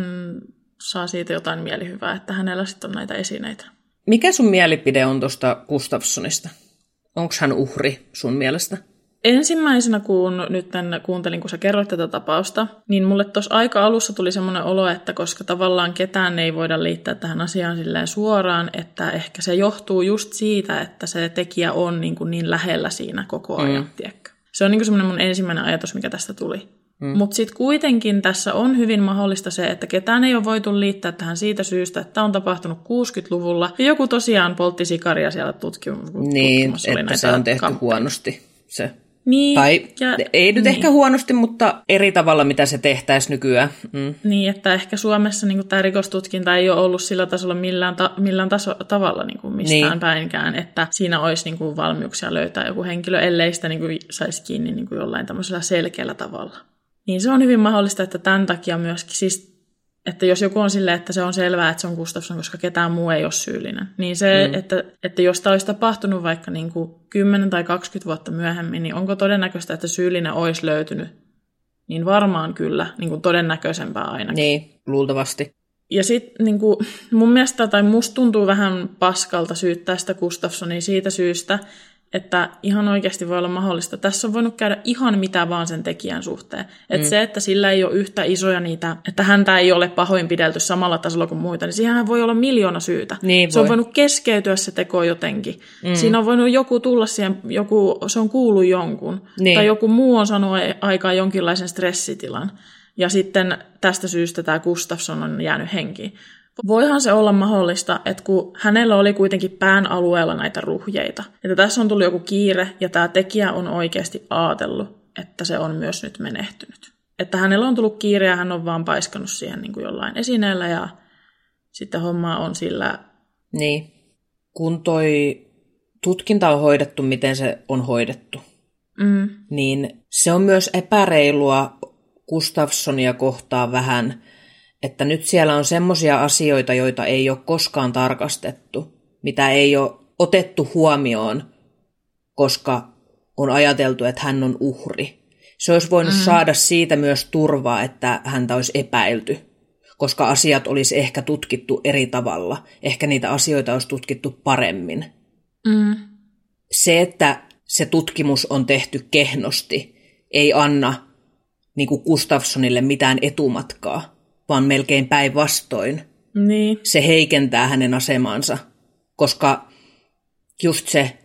saa siitä jotain mielihyvää, että hänellä sitten on näitä esineitä. Mikä sun mielipide on tuosta Gustafssonista? Onko hän uhri sun mielestä? Ensimmäisenä, kun nyt kuuntelin, kun sä kerroit tätä tapausta, niin mulle tuossa aika alussa tuli semmoinen olo, että koska tavallaan ketään ei voida liittää tähän asiaan silleen suoraan, että ehkä se johtuu just siitä, että se tekijä on niin, kuin niin lähellä siinä koko ajan, mm. tiedätkö? Se on niin semmoinen mun ensimmäinen ajatus, mikä tästä tuli. Mm. Mutta sitten kuitenkin tässä on hyvin mahdollista se, että ketään ei ole voitu liittää tähän siitä syystä, että on tapahtunut 60-luvulla. Ja joku tosiaan poltti sikaria siellä tutkim- Niin, tutkimassa. oli että se on tehty kamp- huonosti. Se. Niin, Tai ja, ei nyt niin. ehkä huonosti, mutta eri tavalla, mitä se tehtäisiin nykyään. Mm. Niin, että ehkä Suomessa niin tämä rikostutkinta ei ole ollut sillä tasolla millään, ta- millään taso- tavalla niin kuin mistään Niin. päinkään, että siinä olisi niin kuin valmiuksia löytää joku henkilö, ellei sitä niin kuin saisi kiinni niin kuin jollain tämmöisellä selkeällä tavalla. Niin se on hyvin mahdollista, että tämän takia myöskin, siis, että jos joku on silleen, että se on selvää, että se on Gustafsson, koska ketään muu ei ole syyllinen, niin se, mm. että, että jos tämä olisi tapahtunut vaikka niin kuin 10 tai 20 vuotta myöhemmin, niin onko todennäköistä, että syyllinen olisi löytynyt? Niin varmaan kyllä, niin kuin todennäköisempää ainakin. Niin, luultavasti. Ja sitten niin mun mielestä, tai musta tuntuu vähän paskalta syyttää sitä Gustafssonia siitä syystä, että ihan oikeasti voi olla mahdollista. Tässä on voinut käydä ihan mitä vaan sen tekijän suhteen. Että mm. se, että sillä ei ole yhtä isoja niitä, että häntä ei ole pahoinpidelty samalla tasolla kuin muita, niin siihen voi olla miljoona syytä. Niin se on voi. voinut keskeytyä se teko jotenkin. Mm. Siinä on voinut joku tulla siihen, joku, se on kuullut jonkun. Niin. Tai joku muu on saanut aikaan jonkinlaisen stressitilan. Ja sitten tästä syystä tämä Gustafsson on jäänyt henkiin. Voihan se olla mahdollista, että kun hänellä oli kuitenkin pään alueella näitä ruhjeita, että tässä on tullut joku kiire ja tämä tekijä on oikeasti ajatellut, että se on myös nyt menehtynyt. Että hänellä on tullut kiire ja hän on vaan paiskannut siihen niin kuin jollain esineellä ja sitten homma on sillä... Niin. Kun toi tutkinta on hoidettu, miten se on hoidettu, Mm, niin se on myös epäreilua Gustafssonia kohtaan vähän, että nyt siellä on semmoisia asioita, joita ei ole koskaan tarkastettu, mitä ei ole otettu huomioon koska on ajateltu, että hän on uhri. Se olisi voinut mm. saada siitä myös turvaa, että häntä olisi epäilty, koska asiat olisi ehkä tutkittu eri tavalla. Ehkä niitä asioita olisi tutkittu paremmin. Mm. Se, että se tutkimus on tehty kehnosti, ei anna niin kuin Gustafssonille mitään etumatkaa, vaan melkein päinvastoin. Niin. Se heikentää hänen asemansa, koska just se,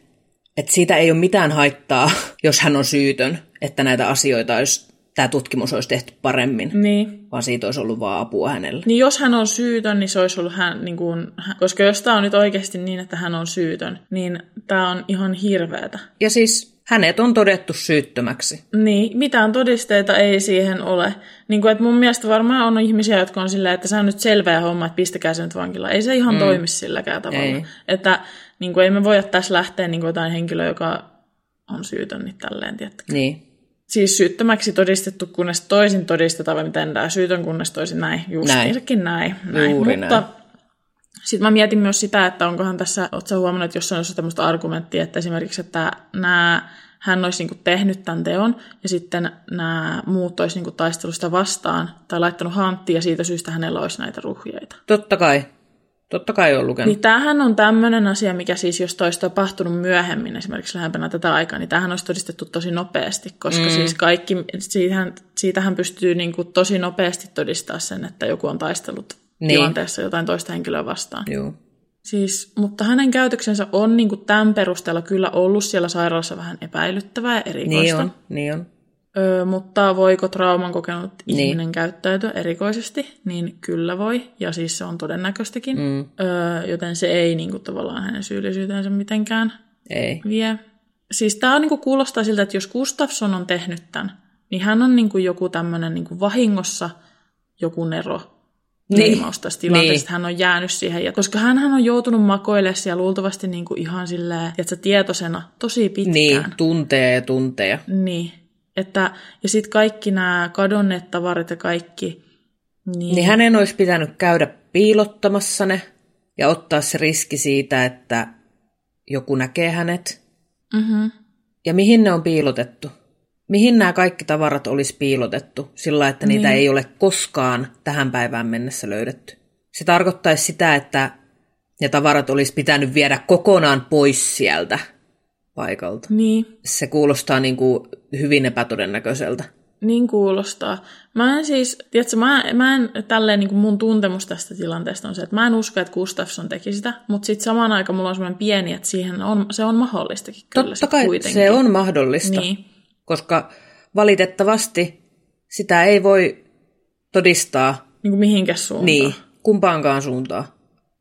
että siitä ei ole mitään haittaa, jos hän on syytön, että näitä asioita olisi, tämä tutkimus olisi tehty paremmin, Niin. vaan siitä olisi ollut vaan apua hänelle. Niin jos hän on syytön, niin se olisi ollut hän, niin kuin, koska jos tämä on nyt oikeasti niin, että hän on syytön, niin tämä on ihan hirveätä. Ja siis hänet on todettu syyttömäksi. Niin, mitään todisteita ei siihen ole. Niin kuin, että mun mielestä varmaan on ihmisiä, jotka on silleen, että se on nyt selvää homma, että pistäkää se nyt vankilaan. Ei se ihan mm. toimi silläkään tavalla. Ei. Että niin kuin, ei me voida tässä lähteä niin kuin jotain henkilöä, joka on syytön, niin tälleen, tiettäkö. Niin. Siis syyttömäksi todistettu, kunnes toisin todistetaan, vai miten tämä syytön, kunnes toisin näin. Justiinsakin näin. näin. Juuri Mutta näin. Sitten mä mietin myös sitä, että onkohan tässä, ootko huomannut, että jossain on tämmöistä argumenttia, että esimerkiksi, että nämä, hän olisi niin tehnyt tämän teon, ja sitten nämä muut olisi niin taistelusta vastaan, tai laittanut hanttiin, ja siitä syystä hänellä olisi näitä ruhjeita. Totta kai. Totta kai on lukenut. Niin tämähän on tämmöinen asia, mikä siis, jos olisi tapahtunut myöhemmin, esimerkiksi lähempänä tätä aikaa, niin tämähän olisi todistettu tosi nopeasti, koska mm. siis kaikki, siitähän, siitähän pystyy niin kuin tosi nopeasti todistaa sen, että joku on taistellut Niin. tilanteessa jotain toista henkilöä vastaan. Joo. Siis, mutta hänen käytöksensä on niin kuin tämän perusteella kyllä ollut siellä sairaalassa vähän epäilyttävää ja erikoista. Niin on, niin on. Öö, mutta voiko trauman kokenut Niin. ihminen käyttäytyä erikoisesti, niin kyllä voi, ja siis se on todennäköistäkin. Mm. Öö, joten se ei niin kuin, tavallaan hänen syyllisyytensä mitenkään Ei. vie. Siis tämä niin kuin, kuulostaa siltä, että jos Gustafsson on tehnyt tämän, niin hän on niin kuin, joku tämmöinen niin vahingossa joku nero Niin. leimaus tästä tilanteesta, Niin. hän on jäänyt siihen. Ja, koska hän on joutunut makoilemaan siellä luultavasti niin kuin, ihan silleen, että tietoisena tosi pitkään. Niin, tunteja ja tunteja. Niin. Että, ja sitten kaikki nämä kadonneet tavarat ja kaikki. Niin, Niin hänen olisi pitänyt käydä piilottamassa ne ja ottaa se riski siitä, että joku näkee hänet. mm-hmm. Ja mihin ne on piilotettu? Mihin nämä kaikki tavarat olisi piilotettu sillä, että niitä Niin. ei ole koskaan tähän päivään mennessä löydetty? Se tarkoittaisi sitä, että ne tavarat olisi pitänyt viedä kokonaan pois sieltä paikalta. Niin, Se kuulostaa niin kuin hyvin epätodennäköiseltä. niin kuulostaa. Mä en siis, tiedätkö, mä, mä en tälleen niin kuin mun tuntemus tästä tilanteesta on se, että mä en usko, että Gustafsson teki sitä, mutta sitten samaan aikaan mulla on semmoinen pieni, että siihen on, se on mahdollistakin kyllä Totta kai kuitenkin. se on mahdollista, Niin, koska valitettavasti sitä ei voi todistaa niin kuin mihinkä suuntaan. niin, kumpaankaan suuntaan.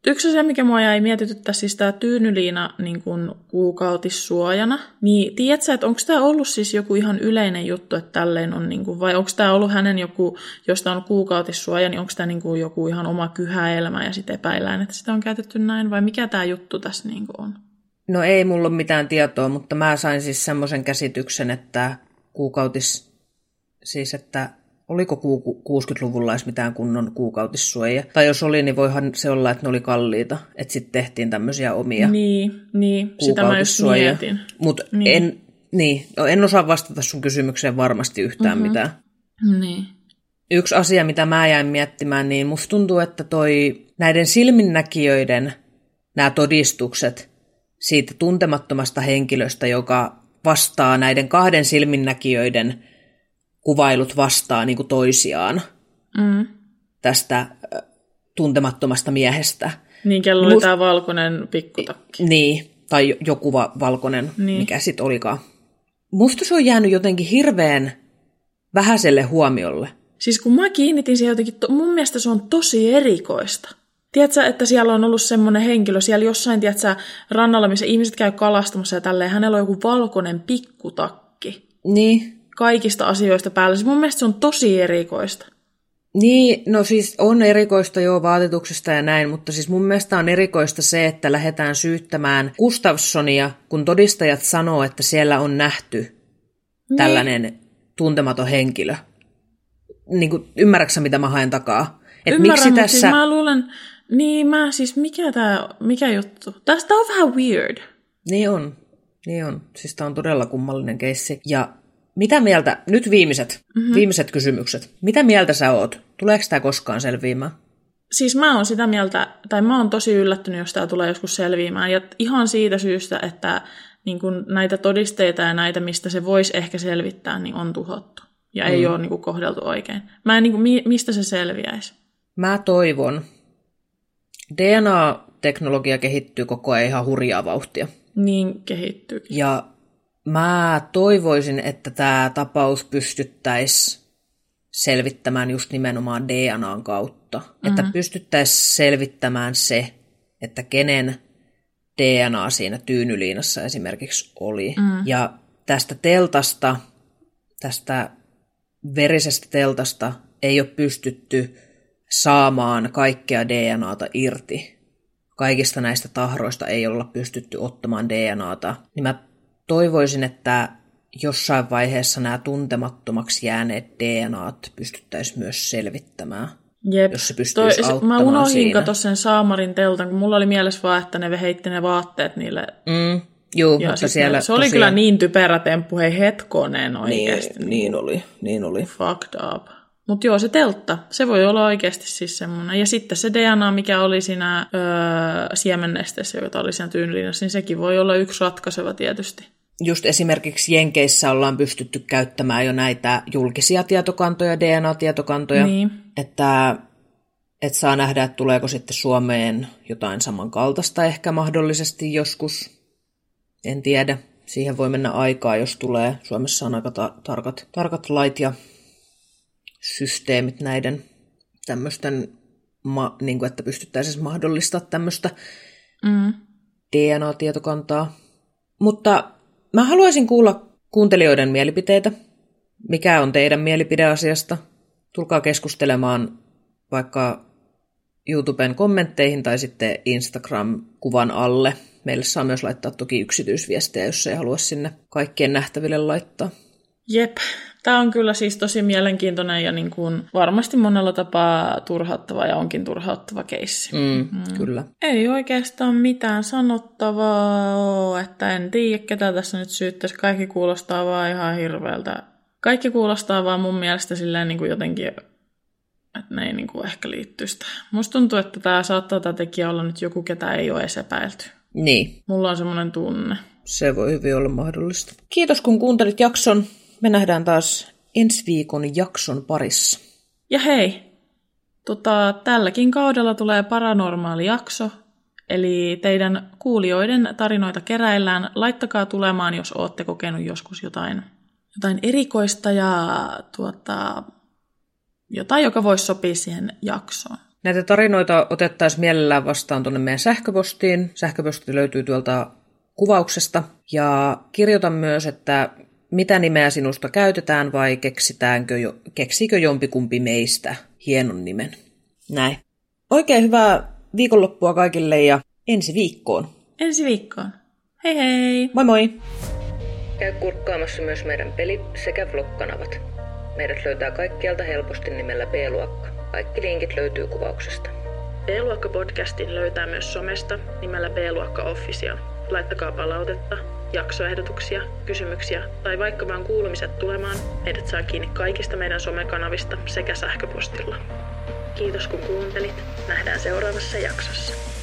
Yksi asia, mikä mua jäi mietityttää, siis tämä tyynyliina niin kun kuukautissuojana, niin tiedätkö, että onko tämä ollut siis joku ihan yleinen juttu, että tälleen on, niin kuin, vai onko tämä ollut hänen joku, jos tämä on kuukautissuoja, niin onko tämä niin kuin joku ihan oma kyhäelämä ja sitten epäillään, että sitä on käytetty näin, vai mikä tämä juttu tässä niin kuin on? No ei mulla ole mitään tietoa, mutta mä sain siis semmoisen käsityksen, että kuukautis, siis että oliko ku- 60-luvulla edes mitään kunnon kuukautissuoja. Tai jos oli, niin voihan se olla, että ne oli kalliita, että sitten tehtiin tämmöisiä omia Niin, niin sitä mä just mietin. Mutta Niin. en, niin, no en osaa vastata sun kysymykseen varmasti yhtään mm-hmm. mitään. Niin. Yksi asia, mitä mä jäin miettimään, niin musta tuntuu, että toi näiden silminnäkijöiden nämä todistukset siitä tuntemattomasta henkilöstä, joka vastaa näiden kahden silminnäkijöiden kuvailut vastaa niin kuin toisiaan Mm. tästä tuntemattomasta miehestä. Niin, kello oli Must- tämä valkoinen pikkutakki. Niin, tai jo- joku va- valkoinen. Niin. mikä sitten olikaan. Musta se on jäänyt jotenkin hirveän vähäiselle huomiolle. Siis kun mä kiinnitin siihen jotenkin, to, mun mielestä se on tosi erikoista. Tiedätkö, että siellä on ollut semmoinen henkilö siellä jossain, tiedätkö, rannalla, missä ihmiset käy kalastamassa ja tälleen, hänellä on joku valkoinen pikkutakki Niin, kaikista asioista päällä. Siis mun mielestä se on tosi erikoista. Niin, no siis on erikoista jo vaatetuksesta ja näin, mutta siis mun mielestä on erikoista se, että lähdetään syyttämään Gustafssonia, kun todistajat sanoo, että siellä on nähty Niin. tällainen tuntematon henkilö. Niin kuin, ymmärrätkö mitä mä haen takaa? Et Ymmärrän, miksi mutta tässä... siis mä luulen, niin mä siis, mikä tää, mikä juttu? Tästä on vähän weird. Niin on. Niin on. Siis tämä on todella kummallinen keissi. Ja mitä mieltä, nyt viimeiset, mm-hmm. viimeiset kysymykset. Mitä mieltä sä oot? Tuleeko tämä koskaan selviämään? Siis mä oon sitä mieltä, tai mä oon tosi yllättynyt, jos tämä tulee joskus selviämään. Ja ihan siitä syystä, että niin kun näitä todisteita ja näitä, mistä se voisi ehkä selvittää, niin on tuhottu. Ja mm. ei ole niin kun, kohdeltu oikein. Mä en, niin kun, mistä se selviäisi? Mä toivon. DNA-teknologia kehittyy koko ajan ihan hurjaa vauhtia. Niin kehittyy. Ja mä toivoisin, että tämä tapaus pystyttäisiin selvittämään just nimenomaan DNAn kautta. Mm-hmm. Että pystyttäisiin selvittämään se, että kenen DNA siinä tyynyliinassa esimerkiksi oli. Mm. Ja tästä teltasta, tästä verisestä teltasta ei ole pystytty saamaan kaikkea DNAta irti. Kaikista näistä tahroista ei olla pystytty ottamaan DNAta. Niin mä toivoisin, että jossain vaiheessa nämä tuntemattomaksi jääneet DNAt pystyttäisiin myös selvittämään. Jep. Jos se pystyisi Toi, auttamaan Mä unohdin katsoa sen Saamarin teltan, kun mulla oli mielessä vaan, että ne heitti ne vaatteet niille. Mm, juu, ja mutta siellä se oli tosiaan... kyllä niin typerä temppu, hei hetkonen oikeasti. Niin, niin oli, niin oli. Fucked up. Mutta joo, se teltta, se voi olla oikeasti siis semmoinen. Ja sitten se DNA, mikä oli siinä öö, siemennesteessä, joka oli siinä tyynlinnassa, niin sekin voi olla yksi ratkaiseva tietysti. Just esimerkiksi Jenkeissä ollaan pystytty käyttämään jo näitä julkisia tietokantoja, DNA-tietokantoja, niin. että, että saa nähdä, että tuleeko sitten Suomeen jotain samankaltaista ehkä mahdollisesti joskus. En tiedä. Siihen voi mennä aikaa, jos tulee. Suomessa on aika ta- tarkat, tarkat lait ja systeemit näiden tämmöisten, ma, niin kuin, että pystyttäisiin mahdollista tämmöistä mm. DNA-tietokantaa. Mutta mä haluaisin kuulla kuuntelijoiden mielipiteitä. Mikä on teidän mielipide asiasta? Tulkaa keskustelemaan vaikka YouTuben kommentteihin tai sitten Instagram-kuvan alle. Meille saa myös laittaa toki yksityisviestejä, jos ei halua sinne kaikkien nähtäville laittaa. Jep, Tämä on kyllä siis tosi mielenkiintoinen ja niin kuin varmasti monella tapaa turhauttava ja onkin turhauttava keissi. Mm, mm. Kyllä. Ei oikeastaan mitään sanottavaa ole, että en tiedä ketä tässä nyt syyttäisi. Kaikki kuulostaa vaan ihan hirveältä. Kaikki kuulostaa vaan mun mielestä silleen niin kuin jotenkin, että ne ei niin kuin ehkä liittyisi tähän. Musta tuntuu, että tämä saattaa tämä tekijä olla nyt joku, ketä ei ole edes epäilty. Niin. Mulla on semmoinen tunne. Se voi hyvin olla mahdollista. Kiitos kun kuuntelit jakson. Me nähdään taas ensi viikon jakson parissa. Ja hei, tota, tälläkin kaudella tulee paranormaali jakso, eli teidän kuulijoiden tarinoita keräillään. Laittakaa tulemaan, jos olette kokenut joskus jotain, jotain erikoista ja tuota, jotain, joka voisi sopia siihen jaksoon. Näitä tarinoita otettaisiin mielellään vastaan tuonne meidän sähköpostiin. Sähköposti löytyy tuolta kuvauksesta. Ja kirjoitan myös, että mitä nimeä sinusta käytetään vai keksitäänkö jo, keksikö jompikumpi meistä hienon nimen. Näin. Oikein hyvää viikonloppua kaikille ja ensi viikkoon. Ensi viikkoon. Hei hei! Moi moi! Käy kurkkaamassa myös meidän peli- sekä vlog-kanavat. Meidät löytää kaikkialta helposti nimellä B-luokka. Kaikki linkit löytyy kuvauksesta. B-luokka-podcastin löytää myös somesta nimellä B-luokka Official. Laittakaa palautetta jaksoehdotuksia, kysymyksiä tai vaikka vaan kuulumiset tulemaan, meidät saa kiinni kaikista meidän somekanavista sekä sähköpostilla. Kiitos kun kuuntelit. Nähdään seuraavassa jaksossa.